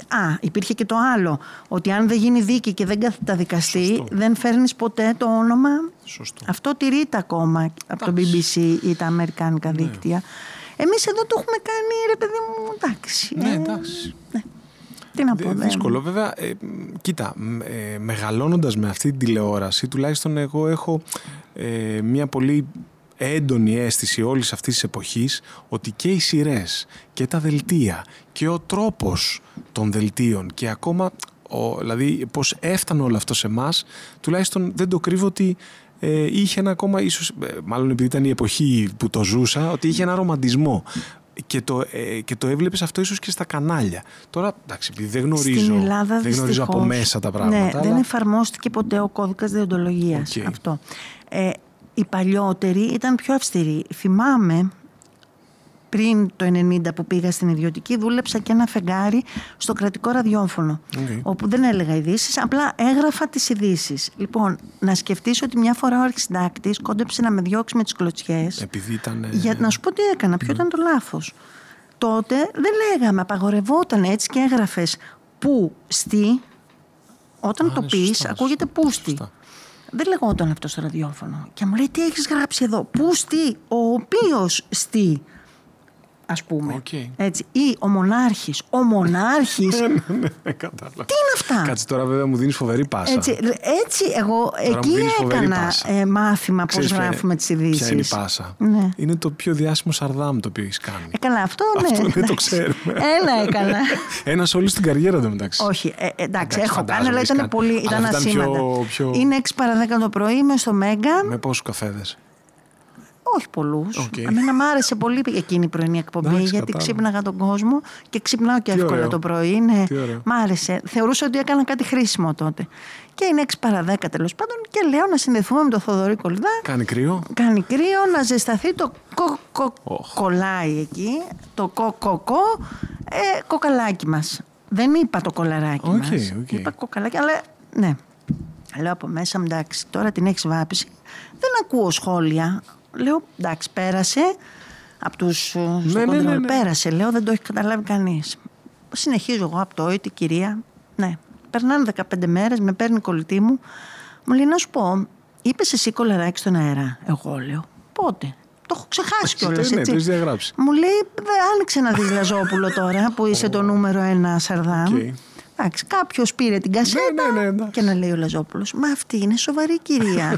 S2: Α, υπήρχε και το άλλο. Ότι αν δεν γίνει δίκη και δεν καταδικαστεί,
S1: Σωστό.
S2: δεν φέρνεις ποτέ το όνομα.
S1: Σωστό.
S2: Αυτό τηρείται ακόμα από το BBC ή τα αμερικάνικα δίκτυα. Εμείς εδώ το έχουμε κάνει, ρε παιδί μου, εντάξει.
S1: Ναι,
S2: ε,
S1: εντάξει.
S2: Τι να
S1: Δυ-
S2: πω, δεν-
S1: Δύσκολο. Βέβαια, ε, μ, κοίτα, μ, ε, μεγαλώνοντας με αυτή την τηλεόραση, τουλάχιστον εγώ έχω ε, μια πολύ έντονη αίσθηση όλης αυτής της εποχής ότι και οι σειρές και τα δελτία και ο τρόπος των δελτίων και ακόμα ο, δηλαδή πώς έφτανε όλο αυτό σε εμάς, τουλάχιστον δεν το κρύβω ότι ε, είχε ένα ακόμα, ίσως, ε, μάλλον επειδή ήταν η εποχή που το ζούσα, ότι είχε ένα ρομαντισμό. Και το, ε, και το έβλεπες αυτό ίσως και στα κανάλια. Τώρα, εντάξει, επειδή δεν γνωρίζω,
S2: Στην Ελλάδα
S1: δεν γνωρίζω από
S2: δυστυχώς,
S1: μέσα τα πράγματα.
S2: Ναι,
S1: αλλά...
S2: δεν εφαρμόστηκε ποτέ ο κώδικας δεοντολογίας.
S1: Οκ.
S2: Αυτό. Ε, οι παλιότεροι ήταν πιο αυστηροί. Θυμάμαι πριν το 90 που πήγα στην ιδιωτική, δούλεψα και ένα φεγγάρι στο κρατικό ραδιόφωνο.
S1: Οκ.
S2: Όπου δεν έλεγα ειδήσεις, απλά έγραφα τις ειδήσεις. Λοιπόν, να σκεφτείς ότι μια φορά ο αρχισυντάκτης κόντεψε να με διώξει με τις κλωτσιές.
S1: Επειδή ήταν... ε,
S2: Για να σου πω τι έκανα, ποιο ήταν το λάθος. Τότε δεν λέγαμε, απαγορευόταν έτσι και έγραφες που, στη, όταν
S1: Α,
S2: το
S1: ναι,
S2: πεις
S1: σωστά,
S2: ακούγεται πούστη.
S1: σωστά.
S2: Δεν λεγόταν αυτό στο ραδιόφωνο. Και μου λέει, τι έχεις γράψει εδώ. Πού στη, ο οποίος στη ας πούμε.
S1: Οκ.
S2: Έτσι. Ή ο μονάρχης. Ο μονάρχης.
S1: Ναι, ναι, ναι, κατάλαβα.
S2: Τι είναι αυτά;
S1: Κάτσε τώρα βέβαια μου δίνεις φοβερή πάσα.
S2: Έτσι, έτσι εγώ
S1: μου
S2: εκεί
S1: δίνεις φοβερή
S2: έκανα
S1: πάσα.
S2: ε, μάθημα πώς
S1: Ξέρεις ποια
S2: γράφουμε
S1: είναι-
S2: τις ειδήσεις.
S1: Ποια είναι η πάσα.
S2: Ναι.
S1: Είναι το πιο διάσημο Σαρδάμ το οποίο έχεις κάνει.
S2: Ε, καλά, αυτό ναι.
S1: Αυτό ναι, το
S2: εντάξει.
S1: ξέρουμε.
S2: Ένα έκανα.
S1: Ένα σ' όλη στην καριέρα του μεταξύ.
S2: Όχι, ε, εντάξει,
S1: Εντάξει,
S2: έχω κάνει,
S1: φαντάζομαι
S2: αλλά
S1: έχεις
S2: ήταν
S1: κάνει.
S2: πολύ.
S1: Αλλά
S2: Ήταν
S1: αυτό ήταν πιο-
S2: ασήμαντα.
S1: πιο-
S2: Είναι 6 παρα 10 το πρωί, είμαι στο Μέγκα.
S1: Με πόσους καφέδες;
S2: Όχι πολλούς.
S1: Οκ.
S2: Εμένα μου άρεσε πολύ εκείνη η πρωινή εκπομπή,
S1: Εντάξει,
S2: γιατί
S1: κατάλαβα.
S2: ξύπναγα τον κόσμο και ξυπνάω και
S1: Τι
S2: εύκολα
S1: ωραίο.
S2: το πρωί. Ναι.
S1: Τι ωραίο.
S2: Μ' άρεσε. Θεωρούσα ότι έκανα κάτι χρήσιμο τότε. Και είναι 6 παρα 10 τέλος πάντων και λέω να συνδεθούμε με τον Θοδωρή Κολυδά.
S1: Κάνει κρύο.
S2: Κάνει κρύο, να ζεσταθεί το κο,
S1: Οχ.
S2: κολλάει εκεί, το κοκοκό, ε, κοκαλάκι μας. Δεν είπα το κολαράκι
S1: Οκ,
S2: μας.
S1: οκ.
S2: Είπα κοκαλάκι, αλλά ναι. Λέω από μέσα μου, εντάξει, τώρα την έχεις βάψει. Δεν ακούω σχόλια. Λέω, εντάξει, πέρασε από τους ε, στο
S1: Ναι, ναι, ναι,
S2: control.
S1: ναι.
S2: Πέρασε, λέω, δεν το έχει καταλάβει κανείς. Συνεχίζω εγώ από το «Οι, την κυρία. Ναι. Περνάνε 15 μέρες, με παίρνει η κολλητή μου. Μου λέει, να σου πω, είπες εσύ κολαράκι στον αέρα. Εγώ λέω, πότε; Το έχω ξεχάσει κιόλας.
S1: Ναι, το έχεις διαγράψει.
S2: Μου λέει, δεν άνοιξε να δει Λαζόπουλο τώρα που είσαι το νούμερο ένα Σαρδάμ.
S1: Οκ.
S2: Εντάξει, κάποιος πήρε την κασέτα
S1: Ναι, ναι, ναι, εντάξει.
S2: και να λέει ο Λαζόπουλος, Μα αυτή είναι σοβαρή κυρία.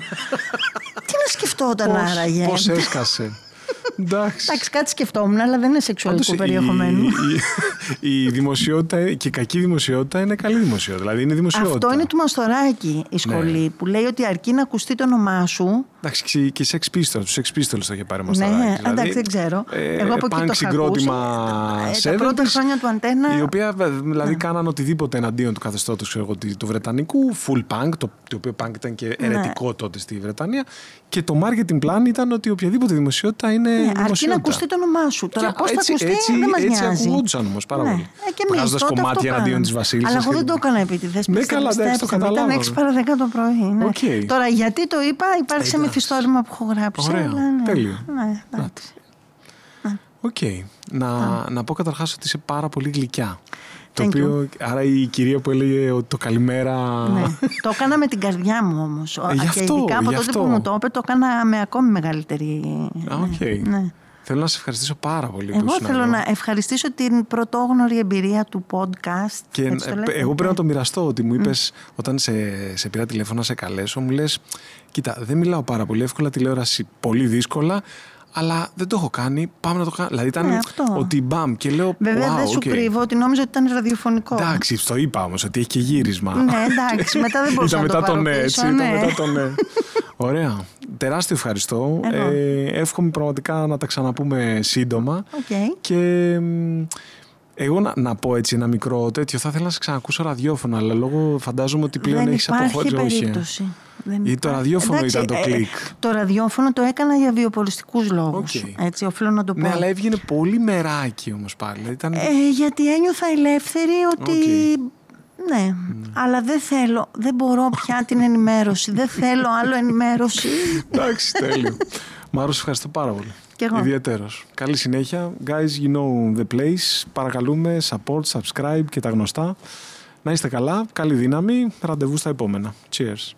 S2: Τι να σκεφτόταν
S1: Πώς-
S2: άραγε;
S1: Πώς έσκασε. Εντάξει.
S2: Εντάξει, κάτι σκεφτόμουν, αλλά δεν είναι σεξουαλικού
S1: Πάντως,
S2: περιεχομένου.
S1: Η, η, η δημοσιότητα και η κακή δημοσιότητα είναι καλή δημοσιότητα. Δηλαδή είναι δημοσιότητα.
S2: Αυτό είναι του Μαστοράκη η σχολή
S1: Ναι.
S2: που λέει ότι αρκεί να ακουστεί το όνομά σου.
S1: Εντάξει, και- και Sex Pistols, τους Sex Pistols το είχε πάρει μας
S2: Ναι,
S1: τώρα.
S2: εντάξει, δεν ξέρω. Εγώ από εκεί
S1: punk
S2: το είχα
S1: συγκρότημα
S2: ακούσει. Ε, τα πρώτα
S1: 70s,
S2: χρόνια του Αντένα.
S1: Η οποία βε- δηλαδή κάναν οτιδήποτε εναντίον του καθεστώτος ξέρω εγώ, του Βρετανικού, full punk, το, το οποίο punk ήταν και
S2: Ναι.
S1: αιρετικό τότε στη Βρετανία. Και το marketing plan ήταν ότι οποιαδήποτε δημοσιότητα είναι
S2: Ναι, αρκεί
S1: δημοσιότητα.
S2: να ακουστεί το όνομά σου. Τώρα
S1: Και
S2: πώς θα
S1: έτσι-
S2: ακουστεί
S1: έτσι-
S2: δεν μας
S1: έτσι
S2: νοιάζει.
S1: ακουγόντουσαν όμως πάρα πολύ.
S2: Ε, και εμείς
S1: Βγάζοντας
S2: τότε
S1: κομμάτια
S2: αυτό
S1: εναντίον
S2: κάναμε.
S1: της βασίλισσας
S2: Αλλά
S1: και
S2: εγώ δεν
S1: του-
S2: το έκανα επίτηδες.
S1: Ναι, καλά, εντάξει, το καταλάβαμε.
S2: Ήταν 6 παρα 10 το πρωί. Ναι.
S1: Οκ.
S2: Τώρα γιατί το είπα, υπάρχει σε
S1: Εντάξει.
S2: μυθιστόρημα που έχω γράψει.
S1: Ωραία,
S2: αλλά ναι.
S1: τέλειο.
S2: Ναι, εντάξει.
S1: Οκ. Να, να πω καταρχάς ότι είσαι πάρα πολύ γλυκιά. Το
S2: Thank
S1: οποίο, άρα η κυρία που έλεγε ότι το καλημέρα.
S2: Ναι. το έκανα με την καρδιά μου όμως.
S1: Ε, γι'
S2: και
S1: αυτό,
S2: ειδικά από
S1: γι'
S2: τότε
S1: αυτό.
S2: που μου το είπε, το έκανα με ακόμη μεγαλύτερη.
S1: Α, οκ.
S2: ναι.
S1: Θέλω να σε ευχαριστήσω πάρα πολύ που
S2: Εγώ
S1: ήσουν
S2: θέλω
S1: εδώ.
S2: να ευχαριστήσω την πρωτόγνωρη εμπειρία του podcast.
S1: Και
S2: έτσι το
S1: ε,
S2: λέτε.
S1: εγώ πρέπει να το μοιραστώ ότι μου είπες όταν σε, σε πήρα τηλέφωνο να σε καλέσω, μου λες: Κοίτα, δεν μιλάω πάρα πολύ εύκολα τηλεόραση, πολύ δύσκολα, αλλά δεν το έχω κάνει. Πάμε να το κάνω. Δηλαδή ήταν
S2: Ναι, αυτό.
S1: ότι μπαμ και λέω:
S2: Βέβαια
S1: wow,
S2: δεν σου
S1: οκ».
S2: κρύβω ότι νόμιζα ότι ήταν ραδιοφωνικό.
S1: Εντάξει, το είπα όμως ότι έχει και γύρισμα.
S2: Ναι, εντάξει, μετά δεν μπορούσα
S1: Ήταν
S2: να το
S1: μετά το
S2: πάρω
S1: ναι,
S2: πίσω,
S1: έτσι.
S2: ναι.
S1: Ήταν μετά το ναι. Ωραία. Τεράστιο ευχαριστώ.
S2: Εγώ.
S1: Ε, εύχομαι πραγματικά να τα ξαναπούμε σύντομα.
S2: Οκ.
S1: Και μ, εγώ να, να πω έτσι ένα μικρό τέτοιο. Θα ήθελα να σε ξανακούσω ραδιόφωνο, αλλά λόγω φαντάζομαι ότι πλέον
S2: δεν
S1: έχεις
S2: υπάρχει
S1: αποχώρηση. όχι, ε.
S2: περίπτωση. Δεν
S1: Ή το
S2: υπάρχει.
S1: ραδιόφωνο
S2: Εντάξει,
S1: ήταν το
S2: ε,
S1: κλικ.
S2: το ραδιόφωνο το έκανα για βιοποριστικούς λόγους.
S1: Οκ.
S2: Έτσι, οφείλω να το πω.
S1: Ναι, αλλά έβγαινε πολύ μεράκι όμως πάλι. Ήταν...
S2: Ε, γιατί ένιωθα ελεύθερη ότι...
S1: Οκ.
S2: Ναι, αλλά δεν θέλω, δεν μπορώ πια την ενημέρωση. δεν θέλω άλλο ενημέρωση.
S1: Εντάξει, τέλειο. Μάρος, σε ευχαριστώ πάρα πολύ.
S2: Κι εγώ.
S1: Ιδιαίτερος. Καλή συνέχεια. Guys, you know the place. Παρακαλούμε, support, subscribe και τα γνωστά. Να είστε καλά, καλή δύναμη. Ραντεβού στα επόμενα. Cheers.